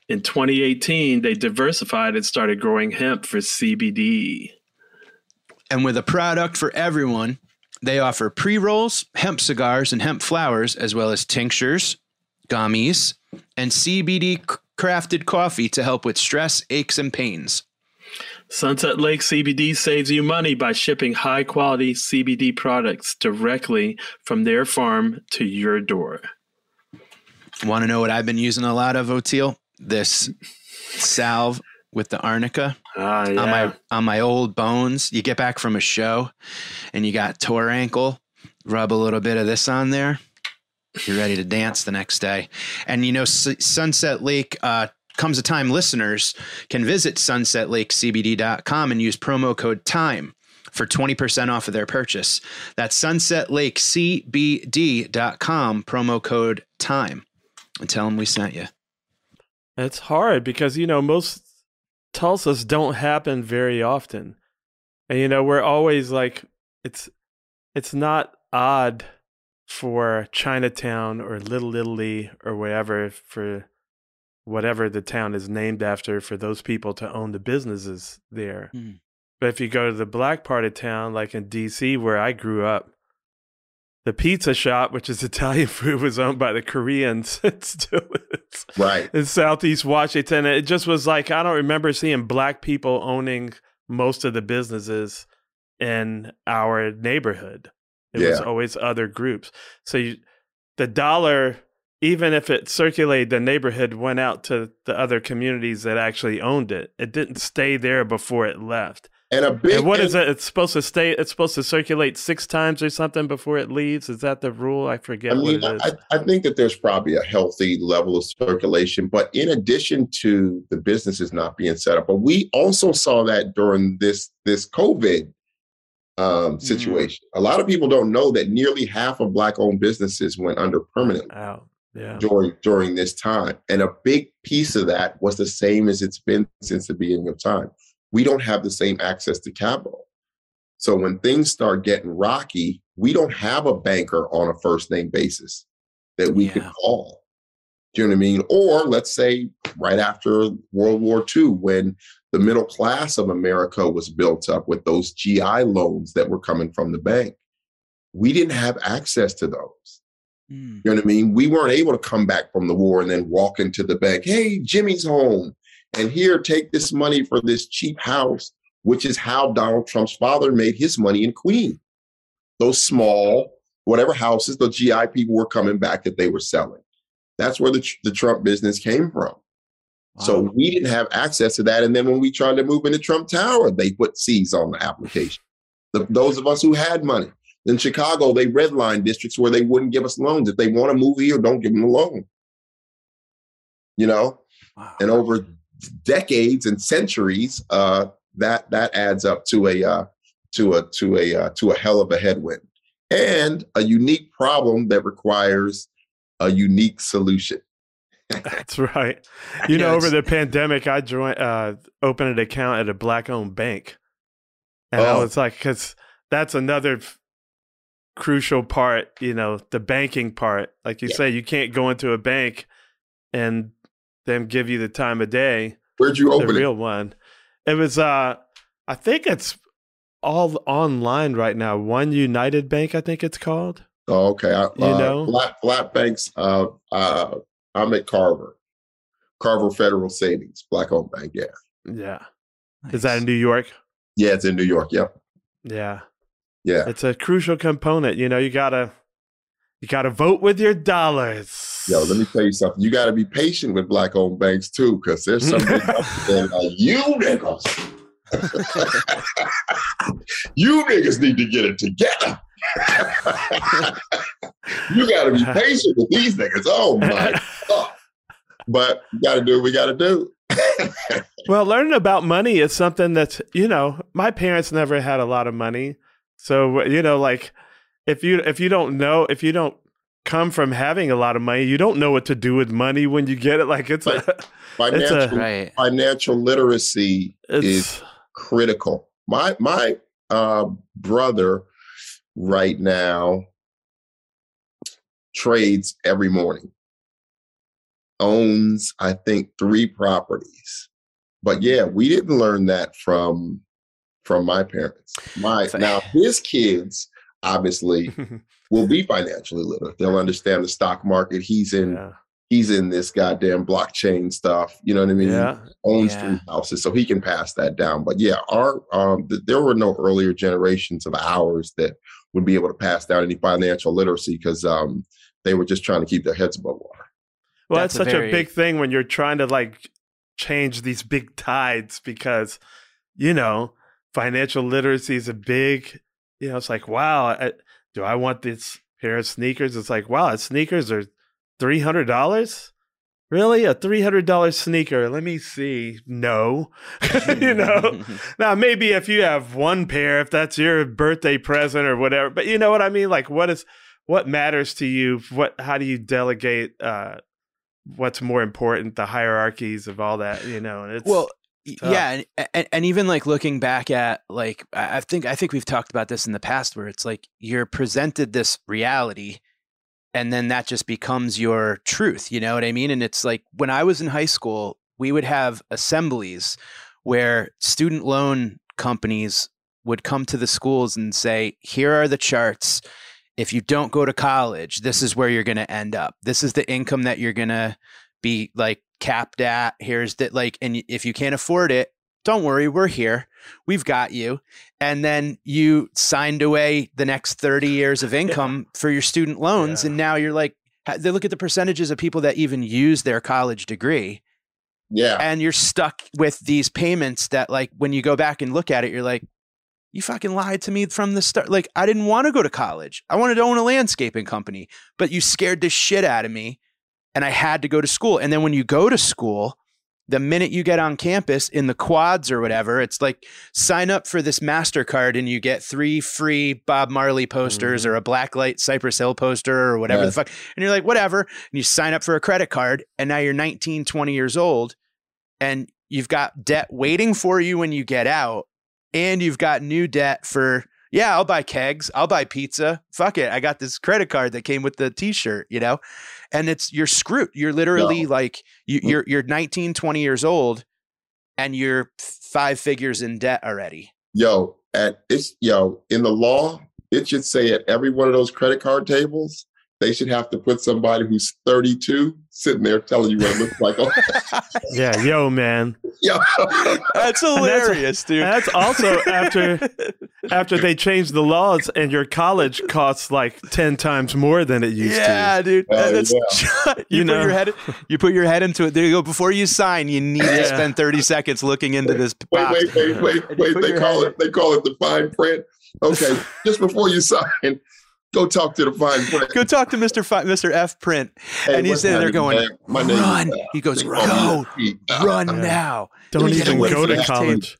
In 2018, they diversified and started growing hemp for CBD. And with a product for everyone, they offer pre rolls, hemp cigars, and hemp flowers, as well as tinctures, gummies, and CBD crafted coffee to help with stress, aches, and pains. Sunset Lake CBD saves you money by shipping high quality CBD products directly from their farm to your door. Want to know what I've been using a lot of, Oteil? This salve with the arnica Oh, yeah. on my on my old bones. You get back from a show and you got tore ankle, rub a little bit of this on there. You're ready to dance the next day. And you know, S- Sunset Lake uh, comes a time listeners can visit sunsetlakecbd.com and use promo code TIME for 20% off of their purchase. That's sunsetlakecbd.com, promo code TIME. And tell them we sent you. It's hard because you know most Tulsas don't happen very often, and you know we're always like it's it's not odd for Chinatown or Little Italy or wherever for whatever the town is named after for those people to own the businesses there. Hmm. But if you go to the black part of town, like in DC where I grew up, the pizza shop, which is Italian food, was owned by the Koreans. It still is Right. in Southeast Washington. It just was like I don't remember seeing black people owning most of the businesses in our neighborhood. It was always other groups. So you, the dollar, even if it circulated the neighborhood, went out to the other communities that actually owned it. It didn't stay there before it left. And a big and what is it? It's supposed to stay. It's supposed to circulate six times or something before it leaves. Is that the rule? I forget I mean, what it is. I, I think that there's probably a healthy level of circulation, but in addition to the businesses not being set up, but we also saw that during this this COVID um, situation. A lot of people don't know that nearly half of black-owned businesses went under permanently Out. Yeah. during during this time, and a big piece of that was the same as it's been since the beginning of time. We don't have the same access to capital. So when things start getting rocky, we don't have a banker on a first name basis that we could call. Do you know what I mean? Or let's say right after World War II, when the middle class of America was built up with those GI loans that were coming from the bank, we didn't have access to those. Hmm. You know what I mean? We weren't able to come back from the war and then walk into the bank. Hey, Jimmy's home. And here, take this money for this cheap house, which is how Donald Trump's father made his money in Queens. Those small, whatever houses the GI people were coming back that they were selling. That's where the, the Trump business came from. So we didn't have access to that. And then when we tried to move into Trump Tower, they put C's on the application. The, those of us who had money. In Chicago, they redlined districts where they wouldn't give us loans. If they want to move here, don't give them a loan. You know, Wow. and over decades and centuries, uh, that that adds up to a uh, to a to a uh, to a hell of a headwind and a unique problem that requires a unique solution. That's right. You know, over the pandemic, I joined, uh, opened an account at a black-owned bank, and I Oh. was like, because that's another f- crucial part. You know, the banking part. Like you Yeah. say, you can't go into a bank and them give you the time of day. Where'd you the open it? real one. It was. uh I think it's all online right now. One United Bank, I think it's called. Oh, okay. I, You uh, know? Flat, flat Banks. Uh, uh, I'm at Carver, Carver Federal Savings, Black owned bank. Yeah, Yeah. Is that in New York? yeah, it's in New York. Yep, Yeah. yeah. It's a crucial component. You know, you gotta you gotta vote with your dollars. Yo, let me tell you something. You got to be patient with black owned banks too, because there's something big companies that like, you niggas. you niggas need to get it together. you got to be patient with these niggas. Oh my god! But we got to do what we got to do. well, learning about money is something that's you know, my parents never had a lot of money. So you know, like if you if you don't know if you don't come from having a lot of money, you don't know what to do with money when you get it. Like it's a financial Right. financial literacy it's is critical. My my uh, brother right now trades every morning. Owns I think three properties. But yeah, we didn't learn that from from my parents. My now his kids obviously will be financially literate. They'll understand the stock market. He's in yeah. he's in this goddamn blockchain stuff. You know what I mean? yeah. owns Yeah. three houses, so he can pass that down. But yeah, our um, th- there were no earlier generations of ours that would be able to pass down any financial literacy because um, they were just trying to keep their heads above water. Well, That's that's, a such very- a big thing when you're trying to like change these big tides because, you know, financial literacy is a big, you know, it's like, wow, I, do I want this pair of sneakers? It's like, wow, sneakers are $300? Really? A $300 sneaker? Let me see. No. you know, now maybe if you have one pair, if that's your birthday present or whatever, but you know what I mean? Like, what is, what matters to you? What, how do you delegate, uh, what's more important the hierarchies of all that you know and it's well. Yeah and, and, and even like looking back at like I I think I think we've talked about this in the past where it's like you're presented this reality and then that just becomes your truth you know what I mean? And it's like when I was in high school we would have assemblies where student loan companies would come to the schools and say here are the charts. If you don't go to college this is where you're going to end up. This is the income that you're going to be like capped at here's that like and if you can't afford it don't worry we're here. We've got you. And then you signed away the next 30 years of income for your student loans Yeah. and now you're like they look at the percentages of people that even use their college degree Yeah. and you're stuck with these payments that like when you go back and look at it you're like you fucking lied to me from the start. Like i didn't want to go to college. I wanted to own a landscaping company but you scared the shit out of me and i had to go to school. And then when you go to school the minute you get on campus in the quads or whatever it's like sign up for this mastercard and you get three free bob marley posters mm-hmm. or a blacklight cypress hill poster or whatever the fuck. And you're like whatever. And you sign up for a credit card and now you're 19 20 years old and you've got debt waiting for you when you get out and you've got new debt for yeah i'll buy kegs. I'll buy pizza. Fuck it. I got this credit card that came with the t-shirt you know and it's you're screwed. You're literally No. like you, mm. you're you're 19 20 years old and you're five figures in debt already. Yo, at it's yo, in the law, it should say at every one of those credit card tables, they should have to put somebody who's 32 sitting there telling you what it looks like. yeah yo man yo, that's hilarious dude that's also after after they changed the laws and your college costs like 10 times more than it used to. yeah, dude. Oh, Hell That's you, You put your head you put your head into it. There you go. Before you sign, you need to spend 30 seconds looking into this wait, box. wait, wait, wait, And wait. They call head- it they call it the fine print. Okay, just before you sign, go talk to the fine print. Go talk to Mr. Fi- Mr. F print. Hey, and he's what's sitting there going, man? My name is run. He goes, They go, run Uh, Yeah. now. don't even go to from college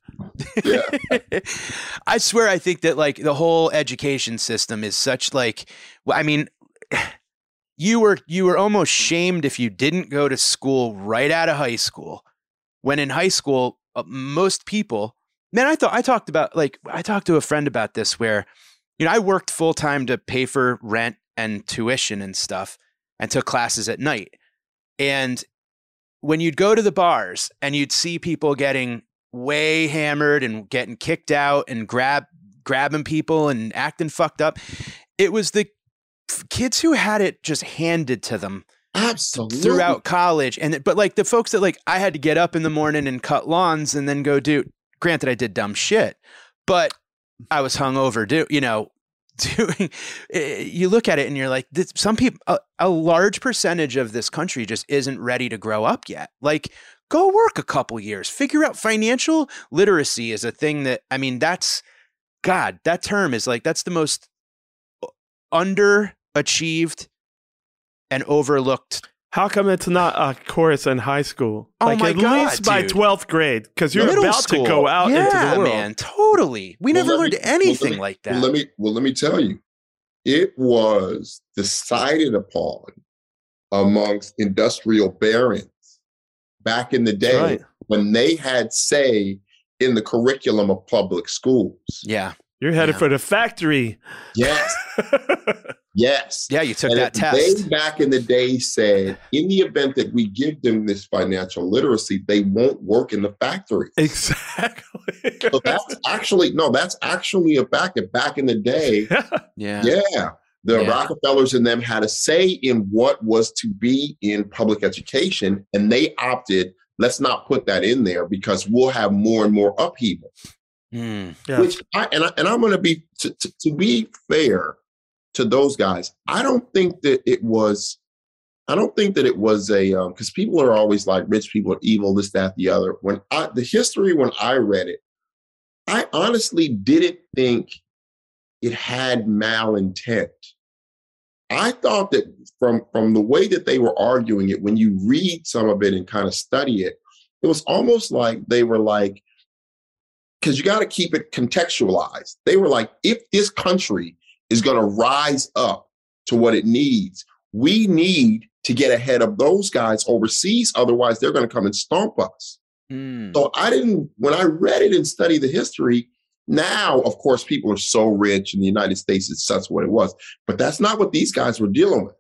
Yeah. I swear, I think that like the whole education system is such like, I mean, you were you were almost shamed if you didn't go to school right out of high school. When in high school, uh, most people, man, I thought I talked about like I talked to a friend about this where, you know, I worked full time to pay for rent and tuition and stuff, and took classes at night, and when you'd go to the bars and you'd see people getting way hammered and getting kicked out and grab grabbing people and acting fucked up. It was the kids who had it just handed to them Absolutely. throughout college and but like the folks that like I had to get up in the morning and cut lawns and then go do granted I did dumb shit but I was hungover do you know doing eh, you look at it and you're like this, some people a, a large percentage of this country just isn't ready to grow up yet. Like go work a couple years. Figure out financial literacy is a thing that I mean that's god that term is like that's the most underachieved and overlooked how come it's not a chorus in high school Oh like my at God, least by dude. 12th grade because you're Middle about school. to go out yeah, into the world man, totally. We Well, never let me- learned well, let anything me- like Well, that. let me well let me tell you, it was decided upon amongst industrial barons back in the day right when they had say in the curriculum of public schools. yeah, you're headed Yeah. for the factory Yes, yes. yeah. You took And that test. They back in the day said, in the event that we give them this financial literacy, they won't work in the factory. exactly So that's actually no, that's actually a fact. Back in the day, yeah, Yeah. The Yeah. Rockefellers and them had a say in what was to be in public education, and they opted, let's not put that in there because we'll have more and more upheaval. Mm, Yeah. Which I and, I, and I'm going to be to, to, to be fair to those guys. I don't think that it was I don't think that it was a because um, people are always like rich people are evil, this, that, the other. When I the history when I read it, I honestly didn't think it had malintent. I thought that from from the way that they were arguing it, when you read some of it and kind of study it, it was almost like they were like, because you got to keep it contextualized. They were like, if this country is going to rise up to what it needs, we need to get ahead of those guys overseas. Otherwise, they're going to come and stomp us. Mm. So I didn't, when I read it and studied the history, now, of course, people are so rich in the United States, it's such what it was. But that's not what these guys were dealing with.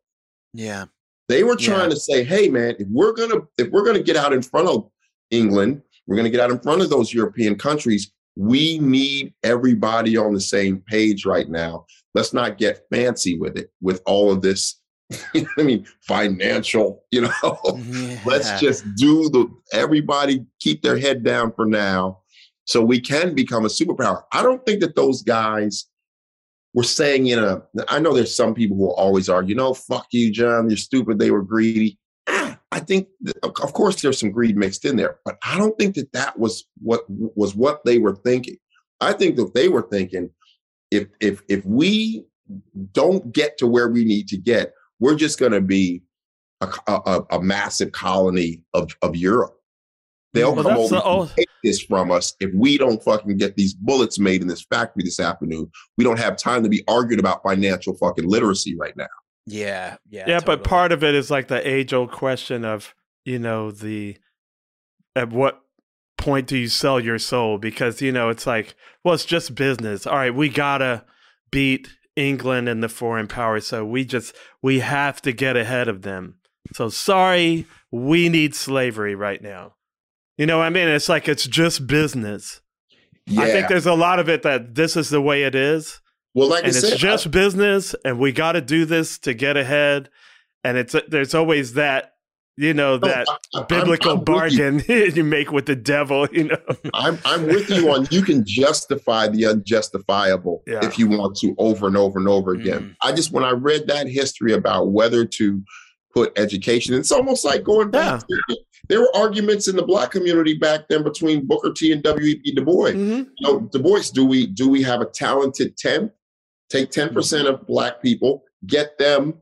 Yeah. They were trying yeah. to say, hey, man, if we're gonna if we're gonna get out in front of England, we're gonna get out in front of those European countries, we need everybody on the same page right now. Let's not get fancy with it, with all of this I mean, financial, you know, yeah. let's just do the, everybody keep their head down for now so we can become a superpower. I don't think that those guys were saying in a, I know there's some people who always argue, you know, fuck you, Jon, you're stupid, they were greedy. I think, of course, there's some greed mixed in there, but I don't think that that was what was what they were thinking. I think that they were thinking, if if if we don't get to where we need to get, we're just going to be a, a, a, massive colony of, of Europe. They'll well, come over the, oh. and take this from us if we don't fucking get these bullets made in this factory this afternoon. We don't have time to be arguing about financial fucking literacy right now. Yeah, yeah, yeah. Totally. But part of it is like the age old question of you know the at what point do you sell your soul? Because you know it's like well, it's just business. All right, we gotta beat England and the foreign powers. So we just we have to get ahead of them. So sorry, we need slavery right now. You know, what I mean, it's like it's just business. Yeah. I think there's a lot of it that this is the way it is. Well, like and I it's said, just I, business, and we got to do this to get ahead. And it's there's always that you know that I, biblical I'm, I'm bargain you. you. make with the devil you know i'm i'm with you on you can justify the unjustifiable yeah. if you want to over and over and over again mm. i just when i read that history about whether to put education it's almost like going back yeah. there were arguments in the black community back then between booker t and w.e.b du bois mm-hmm. you know du bois do we do we have a talented 10 take 10% mm-hmm. of black people get them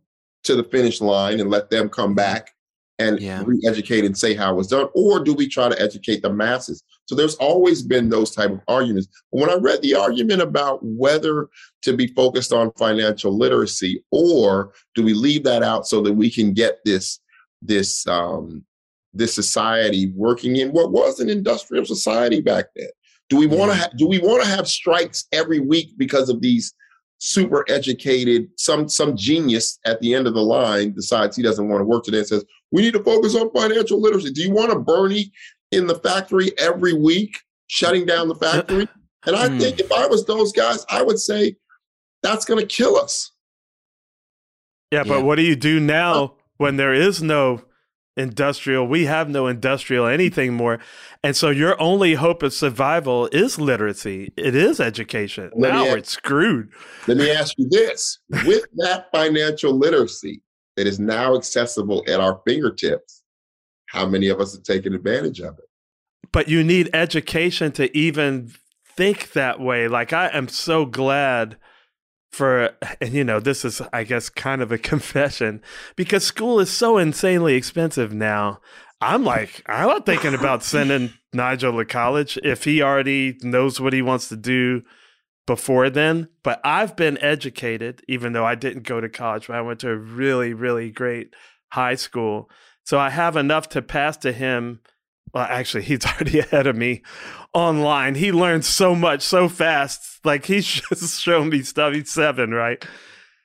to the finish line and let them come back and yeah. re-educate and say how it was done or do we try to educate the masses so there's always been those type of arguments but when i read the argument about whether to be focused on financial literacy or do we leave that out so that we can get this this um this society working in what was an industrial society back then do we want to ha- do we want to have strikes every week because of these super educated, some some genius at the end of the line decides he doesn't want to work today and says, we need to focus on financial literacy. Do you want a Bernie in the factory every week, shutting down the factory? And I mm. think if I was those guys, I would say that's going to kill us. Yeah, but yeah. what do you do now when there is no industrial. We have no industrial anything more. And so your only hope of survival is literacy. It is education. Let now we're screwed. Let me ask you this. With that financial literacy that is now accessible at our fingertips, how many of us are taking advantage of it? But you need education to even think that way. Like I am so glad for and you know this is i guess kind of a confession because school is so insanely expensive now. I'm like i'm not thinking about sending nigel to college if he already knows what he wants to do before then. But i've been educated even though i didn't go to college but i went to a really really great high school. So i have enough to pass to him well, actually, he's already ahead of me online. He learns so much so fast. Like he's just shown me stuff. He's seven, right?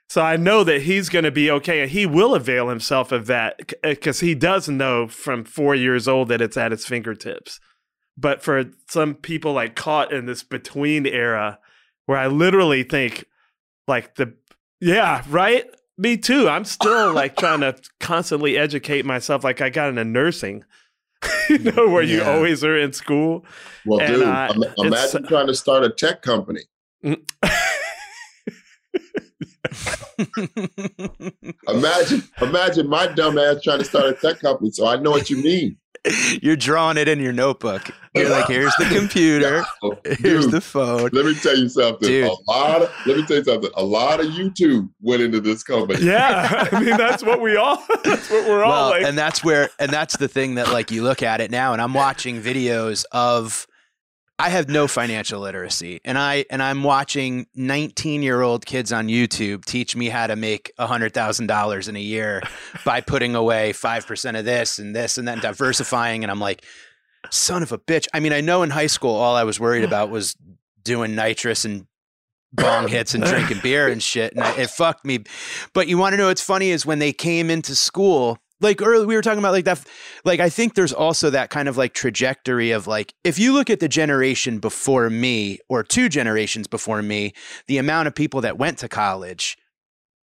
So I know that he's going to be okay, and he will avail himself of that because uh, he does know from four years old that it's at his fingertips. But for some people like caught in this between era, where I literally think, like the yeah, right. Me too. I'm still like trying to constantly educate myself. Like I got into nursing you know, where yeah. you always are in school. Well, and, dude, uh, imagine trying to start a tech company. Imagine, imagine my dumb ass trying to start a tech company. So I know what you mean. You're drawing it in your notebook. You're like, here's the computer, here's Dude, the phone. let me tell you something. Dude. A lot. Of, let me tell you something. A lot of YouTube went into this company. Yeah, I mean that's what we all. That's what we're all like. and that's where, and that's the thing that like you look at it now, and I'm watching videos of. I have no financial literacy, and I and I'm watching 19 year old kids on YouTube teach me how to make hundred thousand dollars in a year by putting away five percent of this and this and then diversifying, and I'm like, son of a bitch. I mean, I know in high school all I was worried about was doing nitrous and bong hits and drinking beer and shit, and I, it fucked me. But you want to know what's funny is when they came into school, like early we were talking about like that. Like I think there's also that kind of like trajectory of like if you look at the generation before me or two generations before me, the amount of people that went to college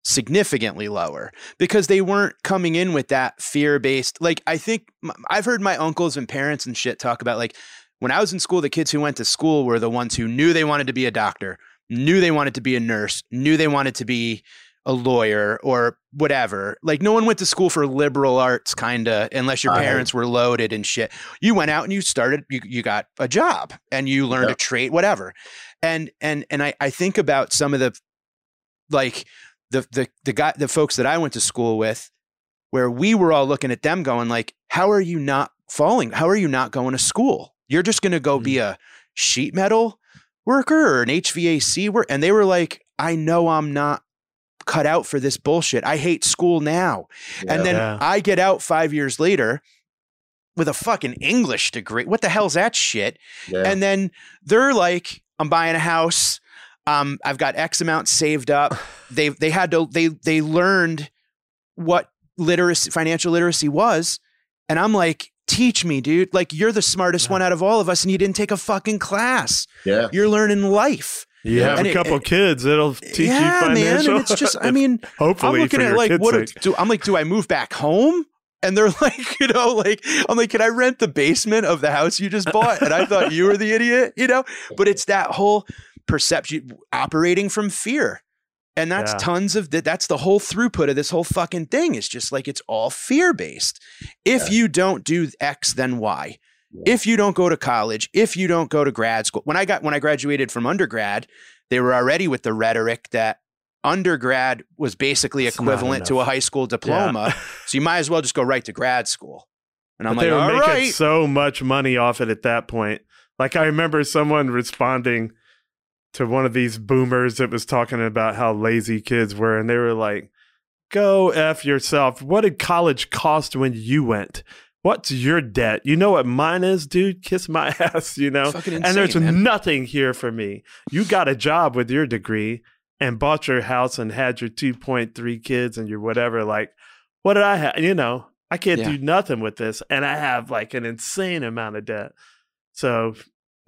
significantly lower because they weren't coming in with that fear based like i think i've heard my uncles and parents and shit talk about like when i was in school the kids who went to school were the ones who knew they wanted to be a doctor knew they wanted to be a nurse knew they wanted to be a lawyer or whatever like no one went to school for liberal arts kind of unless your parents were loaded and shit you went out and you started you, you got a job and you learned Yep. a trade whatever and and and I, I think about some of the like the the the guy the folks that I went to school with, where we were all looking at them going like, how are you not falling? How are you not going to school? You're just gonna go be mm. a sheet metal worker or an HVAC worker. And they were like, I know I'm not cut out for this bullshit. I hate school now. And then Yeah. I get out five years later with a fucking English degree. What the hell's that shit? Yeah. And then they're like, I'm buying a house. Um, I've got X amount saved up. They they had to they they learned what literacy financial literacy was. And I'm like, teach me, dude. Like you're the smartest one out of all of us, and you didn't take a fucking class. yeah. You're learning life. you have and a it- couple it- kids, it'll teach you yeah, man. And it's just, I mean, hopefully I'm looking for at your like kids' what sake. do I'm like, do I move back home? And they're like, you know, like I'm like, can I rent the basement of the house you just bought? And I thought you were the idiot, you know. But it's that whole perception operating from fear, and that's Yeah. tons of that. That's the whole throughput of this whole fucking thing. It's just like it's all fear based. If you don't do X, then Y. If you don't go to college, if you don't go to grad school, when I got when I graduated from undergrad, they were already with the rhetoric that undergrad was basically It's equivalent to a high school diploma. so you might as well just go right to grad school. And I'm but like, they were making right. so much money off it at that point. Like I remember someone responding to one of these boomers that was talking about how lazy kids were, and they were like, "Go f yourself. What did college cost when you went? What's your debt? You know what mine is, dude. Kiss my ass. You know." Fucking and there's man. nothing here for me. You got a job with your degree and bought your house and had your 2.3 kids and your whatever. Like, what did I have? You know, I can't Yeah. do nothing with this. And I have like an insane amount of debt. So,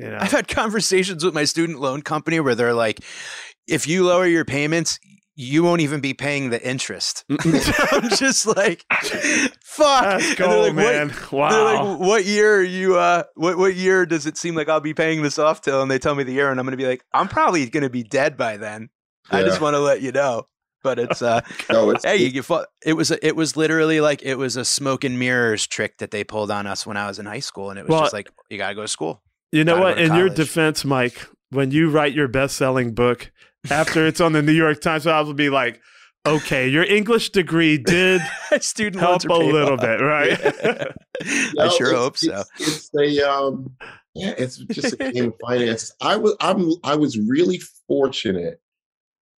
you know, I've had conversations with my student loan company where they're like, if you lower your payments, you won't even be paying the interest. I'm just like, fuck. that's cool, like, what- man. They're Wow. like, what year are you? Uh, what what year does it seem like I'll be paying this off till? And they tell me the year, and I'm going to be like, I'm probably going to be dead by then. I just want to let you know. But it's uh, No, it's, hey, you, you fought, it was it was literally like it was a smoke and mirrors trick that they pulled on us when I was in high school, and it was Well, just like you got to go to school. You know what? go to In your defense, Mike, when you write your best selling book, after it's on the New York Times, I will be like, okay, your English degree did Student help a little off. bit, right? I No, sure hope so. It's, it's a um, yeah, it's just a game of finances. I was I'm I was really fortunate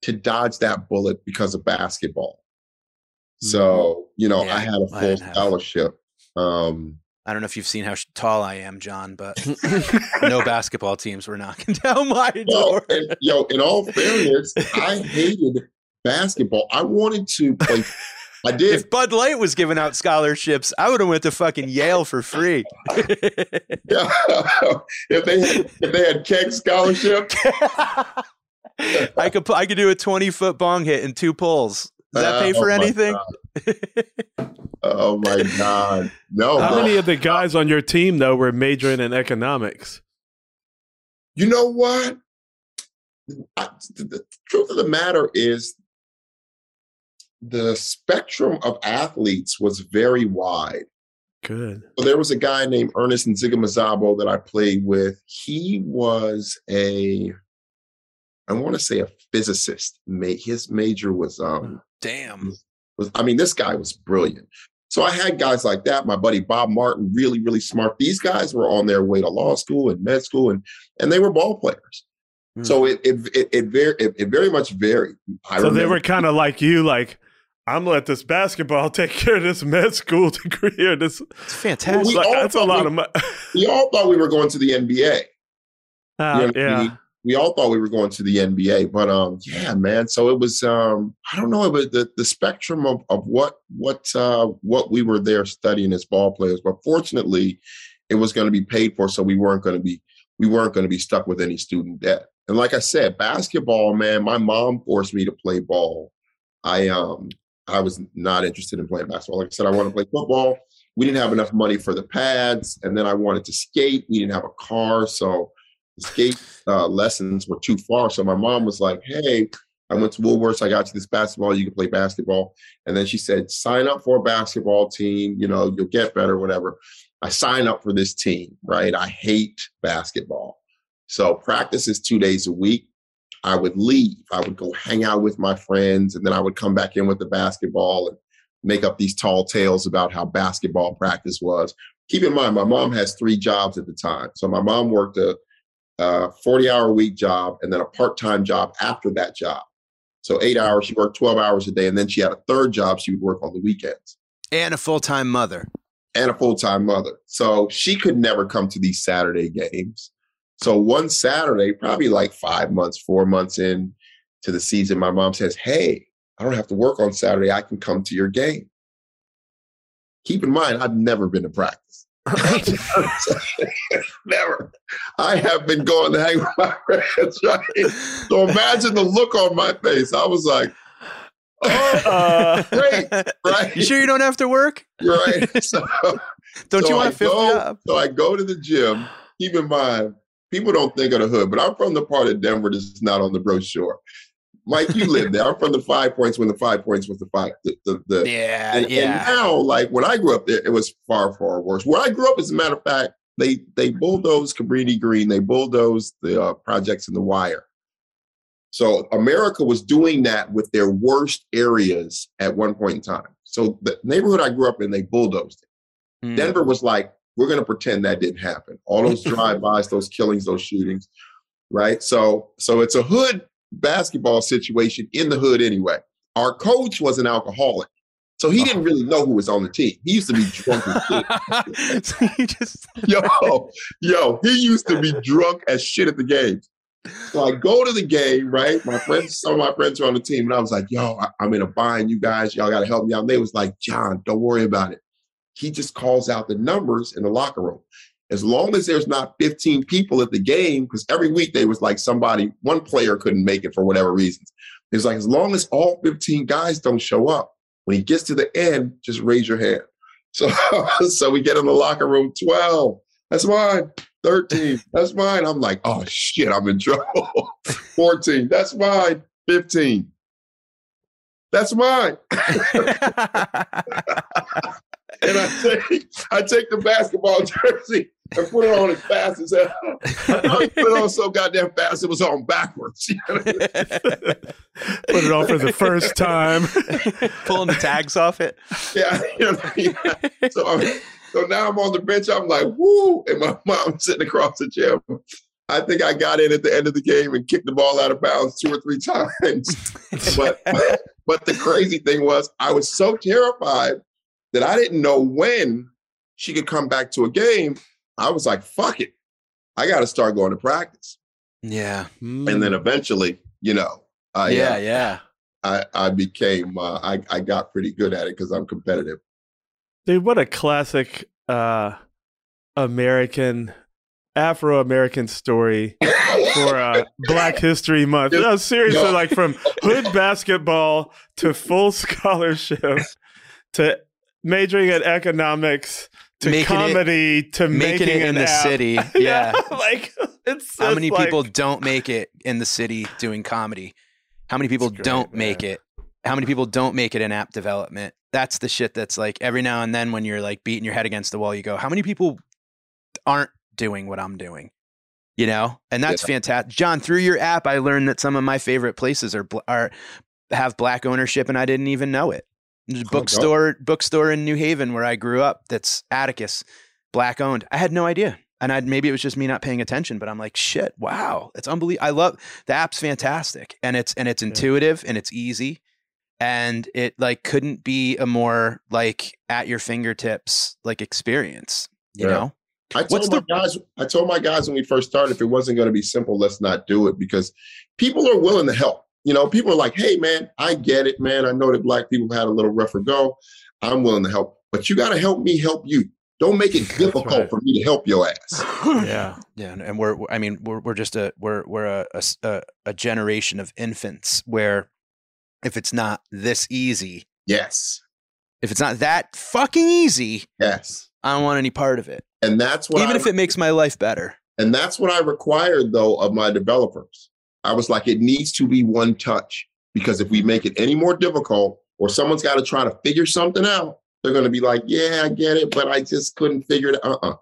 to dodge that bullet because of basketball. So you know, Yeah, I had a full didn't have- scholarship. Um, I don't know if you've seen how tall I am, John, but no basketball teams were knocking down my well, door. and, yo, in all fairness, I hated basketball. I wanted to play. I did. If Bud Light was giving out scholarships, I would have went to fucking Yale for free. Yeah. if they had, if they had keg scholarship, I could I could do a twenty foot bong hit in two pulls. Does that uh, pay Oh for my anything? Oh my god, no! How bro. many of the guys on your team though were majoring in economics? You know what? I, the, the truth of the matter is, the spectrum of athletes was very wide. Good. So there was a guy named Ernest Nzigamazabo that I played with. He was a, I want to say a physicist. His major was um Damn. Was I mean this guy was brilliant. So I had guys like that. My buddy Bob Martin, really really smart. These guys were on their way to law school and med school, and and they were ball players. Hmm. So it it it it very it, it very much varied. I so they were kind of like you, like I'm gonna let this basketball take care of this med school degree or this. It's fantastic. We Like, that's a lot we- of money. we all thought we were going to the NBA. Ah, You know what I yeah. mean? We all thought we were going to the NBA, but um, yeah, man. So it was um, I don't know, but the the spectrum of of what what uh what we were there studying as ball players. But fortunately, it was going to be paid for, so we weren't going to be we weren't going to be stuck with any student debt. And like I said, basketball, man. My mom forced me to play ball. I um I was not interested in playing basketball. Like I said, I wanted to play football. We didn't have enough money for the pads, and then I wanted to skate. We didn't have a car, so skate uh, lessons were too far. So my mom was like, "Hey, I went to Woolworths. I got you this basketball. You can play basketball." And then she said, "Sign up for a basketball team. You know, you'll get better, whatever." I sign up for this team. Right? I hate basketball, so practice is two days a week. I would leave. I would go hang out with my friends, and then I would come back in with the basketball and make up these tall tales about how basketball practice was. Keep in mind, my mom has three jobs at the time. So my mom worked a, a 40 hour week job and then a part time job after that job. So eight hours, she worked 12 hours a day. And then she had a third job she would work on the weekends And a full time mother. and a full time mother. So she could never come to these Saturday games. So one Saturday, probably like five months, four months in to the season, my mom says, Hey, I don't have to work on Saturday. I can come to your game. Keep in mind, I've never been to practice. never. I have been going to hang with my friends, right? So imagine the look on my face. I was like, oh, Uh, great, right? You sure you don't have to work? right. So, Don't so you want to fifth go, job? So I go to the gym. Keep in mind, people don't think of the hood, but I'm from the part of Denver that's not on the brochure. Mike, you lived there. I'm from the Five Points when the Five Points was the five. The, the, the, Yeah, and, and now, like when I grew up there, it was far, far worse. Where I grew up, as a matter of fact, they they bulldozed Cabrini Green, they bulldozed the uh, projects in the Wire. So America was doing that with their worst areas at one point in time. So the neighborhood I grew up in, they bulldozed it. Hmm. Denver was like, we're going to pretend that didn't happen. All those drive-bys, those killings, those shootings, right? So, so it's a hood basketball situation in the hood anyway. Our coach was an alcoholic, so he didn't really know who was on the team. He used to be drunk as shit. so you just yo, yo, he used to be drunk as shit at the games. So I go to the game, right? My friends, some of my friends are on the team, and I was like, yo, I, I'm in a bind. You guys, y'all got to help me out. And they was like, Jon, don't worry about it. He just calls out the numbers in the locker room. As long as there's not 15 people at the game, because every week they was like somebody, one player couldn't make it for whatever reasons. It's like as long as all 15 guys don't show up, when he gets to the end, just raise your hand. So, so we get in the locker room, 12. That's mine. 13. That's mine. I'm like, oh shit, I'm in trouble. 14. That's mine. 15. That's mine. And I take I take the basketball jersey and put it on as fast as hell. I put it on so goddamn fast it was on backwards. put it on for the first time. pulling the tags off it. yeah, you know, yeah. So, I'm- so now I'm on the bench. I'm like, woo, and my mom's sitting across the gym. I think I got in at the end of the game and kicked the ball out of bounds two or three times. but but the crazy thing was, I was so terrified that I didn't know when she could come back to a game. I was like, fuck it, I got to start going to practice. Yeah. And then eventually, you know, I Mm. yeah, uh, yeah. I, I became uh, I I got pretty good at it because I'm competitive. Dude, what a classic uh American Afro American story for uh Black History Month. No, seriously, No. like from hood basketball to full scholarship to majoring in economics to Making it- comedy to Making making it in the app. city. Yeah. like it's so. How many like- people don't make it in the city doing comedy? How many people great, don't man. make it how many people don't make it in app development? That's the shit that's like every now and then when you're like beating your head against the wall, you go, how many people aren't doing what I'm doing? You know, and that's Yeah. fantastic. Jon, through your app, I learned that some of my favorite places are are have black ownership, and I didn't even know it. There's a Oh, bookstore bookstore in New Haven where I grew up. That's Atticus, black owned. I had no idea, and I maybe it was just me not paying attention. But I'm like, shit, wow, it's unbelievable. I love the app's fantastic, and it's and it's intuitive and it's easy, and it like couldn't be a more like at your fingertips like experience. You Yeah. know, I What's told my guys, I told my guys when we first started, if it wasn't going to be simple, let's not do it because people are willing to help. You know, people are like, hey, man, I get it, man. I know that black people have had a little rougher go. I'm willing to help, but you got to help me help you. Don't make it difficult right. for me to help your ass. Yeah. Yeah, and, and we're I mean we're we're just a we're we're a, a a generation of infants where if it's not this easy, Yes. if it's not that fucking easy, Yes. I don't want any part of it. And that's what Even I, if it makes my life better. And that's what I required, though, of my developers. I was like, it needs to be one touch because if we make it any more difficult or someone's got to try to figure something out, they're going to be like, yeah, I get it, but I just couldn't figure it out. Uh-uh.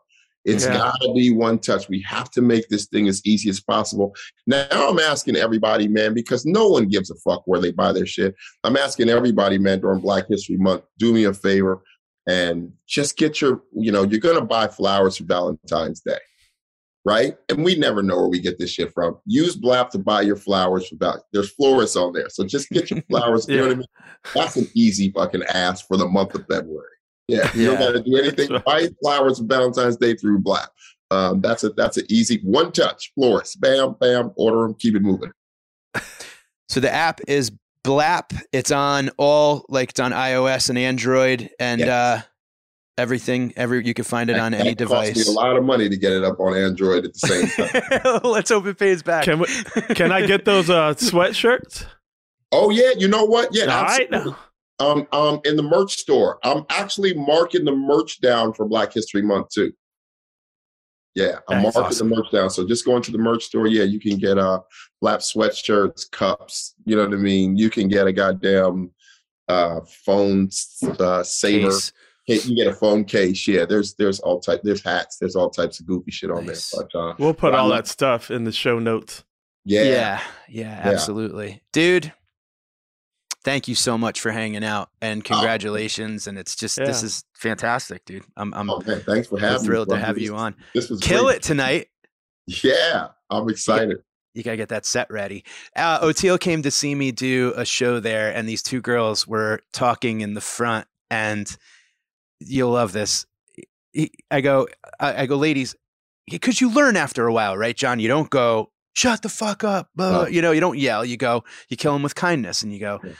It's Yeah. got to be one touch. We have to make this thing as easy as possible. Now I'm asking everybody, man, because no one gives a fuck where they buy their shit. I'm asking everybody, man, during Black History Month, do me a favor and just get your, you know, you're going to buy flowers for Valentine's Day right? And we never know where we get this shit from. Use BLAPP to buy your flowers for about there's florists on there. So just get your flowers. You know what I mean? That's an easy fucking ask for the month of February. Yeah. You don't gotta do anything. Buy flowers for Valentine's Day through BLAPP. Um, that's a that's an easy one touch florist. Bam, bam, order them, keep it moving. So the app is BLAPP. It's on all like it's on iOS and Android and Yes. uh everything. Every you can find it on That any cost me device. a lot of money to get it up on Android at the same time. Let's hope it pays back. Can we, can I get those uh, sweatshirts? oh yeah, you know what? Yeah, All right. absolutely. um, um, in the merch store. I'm actually marking the merch down for Black History Month too. Yeah, I'm That's marking awesome. the merch down. So just going to the merch store. Yeah, you can get uh lap sweatshirts, cups. You know what I mean. You can get a goddamn uh phone uh, saver. Case. Hey, You can get a phone case. Yeah, there's there's all type. There's hats. There's all types of goofy shit on Nice. there. But uh, We'll put Well, all I'm- that stuff in the show notes. yeah, yeah, yeah, absolutely, dude. Thank you so much for hanging out and congratulations. And it's just this is fantastic, dude. I'm I'm Oh, man, thanks for I'm having me. thrilled to have This- you on. This was Kill great. it tonight. Yeah, I'm excited. You gotta get that set ready. Uh, Oteil came to see me do a show there, and these two girls were talking in the front, and you'll love this. He- I go, I, I go, ladies, because you learn after a while, right, Jon? You don't go, shut the fuck up, uh, No. you know, you don't yell. You go, you kill them with kindness, and you go, Yeah.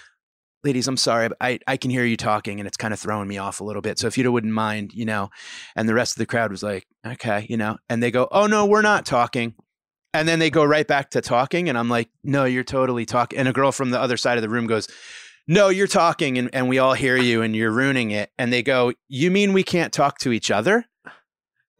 ladies, I'm sorry, but I, I can hear you talking, and it's kind of throwing me off a little bit. So if you wouldn't mind, you know, and the rest of the crowd was like, okay, you know, and they go, oh no, we're not talking. And then they go right back to talking. And I'm like, no, you're totally talking. And a girl from the other side of the room goes, no, you're talking and, and we all hear you and you're ruining it. And they go, you mean we can't talk to each other?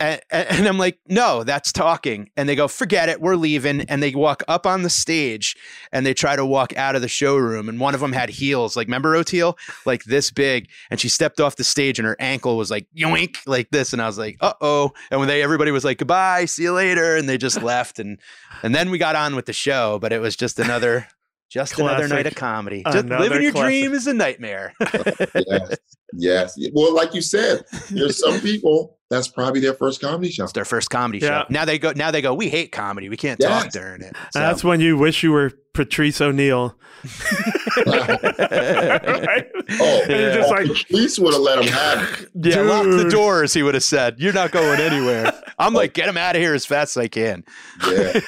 And, and I'm like, no, that's talking. And they go, forget it, we're leaving. And they walk up on the stage and they try to walk out of the showroom. And one of them had heels, like, remember Oteil? Like this big. And she stepped off the stage and her ankle was like, yoink, like this. And I was like, uh oh. And when they, everybody was like, goodbye, see you later. And they just left. And, and then we got on with the show, but it was just another, just another night of comedy. Just Another living your classic. dream is a nightmare. yes, yes. Well, like you said, there's some people that's probably their first comedy show. It's their first comedy Yeah. show. Now they go. Now they go. We hate comedy. We can't Yes. talk during it. And that's when you wish you were Patrice O'Neal. right? Oh, And you're just like, police would have let him have it. yeah, lock the Dude. doors. He would have said, "You're not going anywhere." I'm like, get him out of here as fast as I can. Yeah,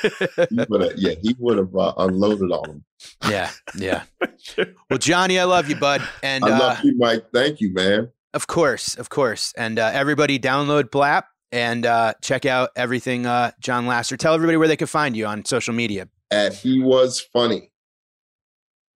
he would have. Yeah, he would have uh, unloaded on them. Yeah, yeah. Well, Johnny, I love you, bud, and I uh, love you, Mike. Thank you, man. of course, of course, and uh, everybody download BLAPP and uh, check out everything uh, Jon Laster. Tell everybody where they can find you on social media. At he was funny.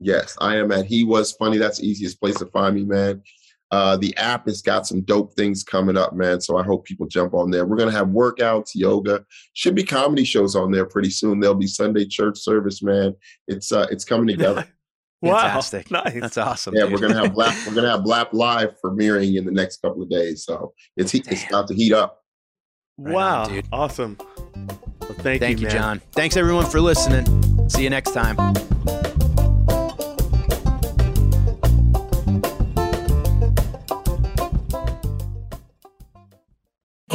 Yes, I am at he was funny. That's the easiest place to find me, man. Uh, the app has got some dope things coming up, man. So I hope people jump on there. We're gonna have workouts, yoga, should be comedy shows on there pretty soon. There'll be Sunday church service, man. It's uh, it's coming together. Fantastic. Wow, nice. That's awesome. Yeah, dude. we're gonna have BLAPP. we're gonna have BLAPP live premiering in the next couple of days. So it's he- it's about to heat up. Right wow, on, dude. awesome. Well, thank, Thank you, man. Jon. Thanks everyone for listening. See you next time.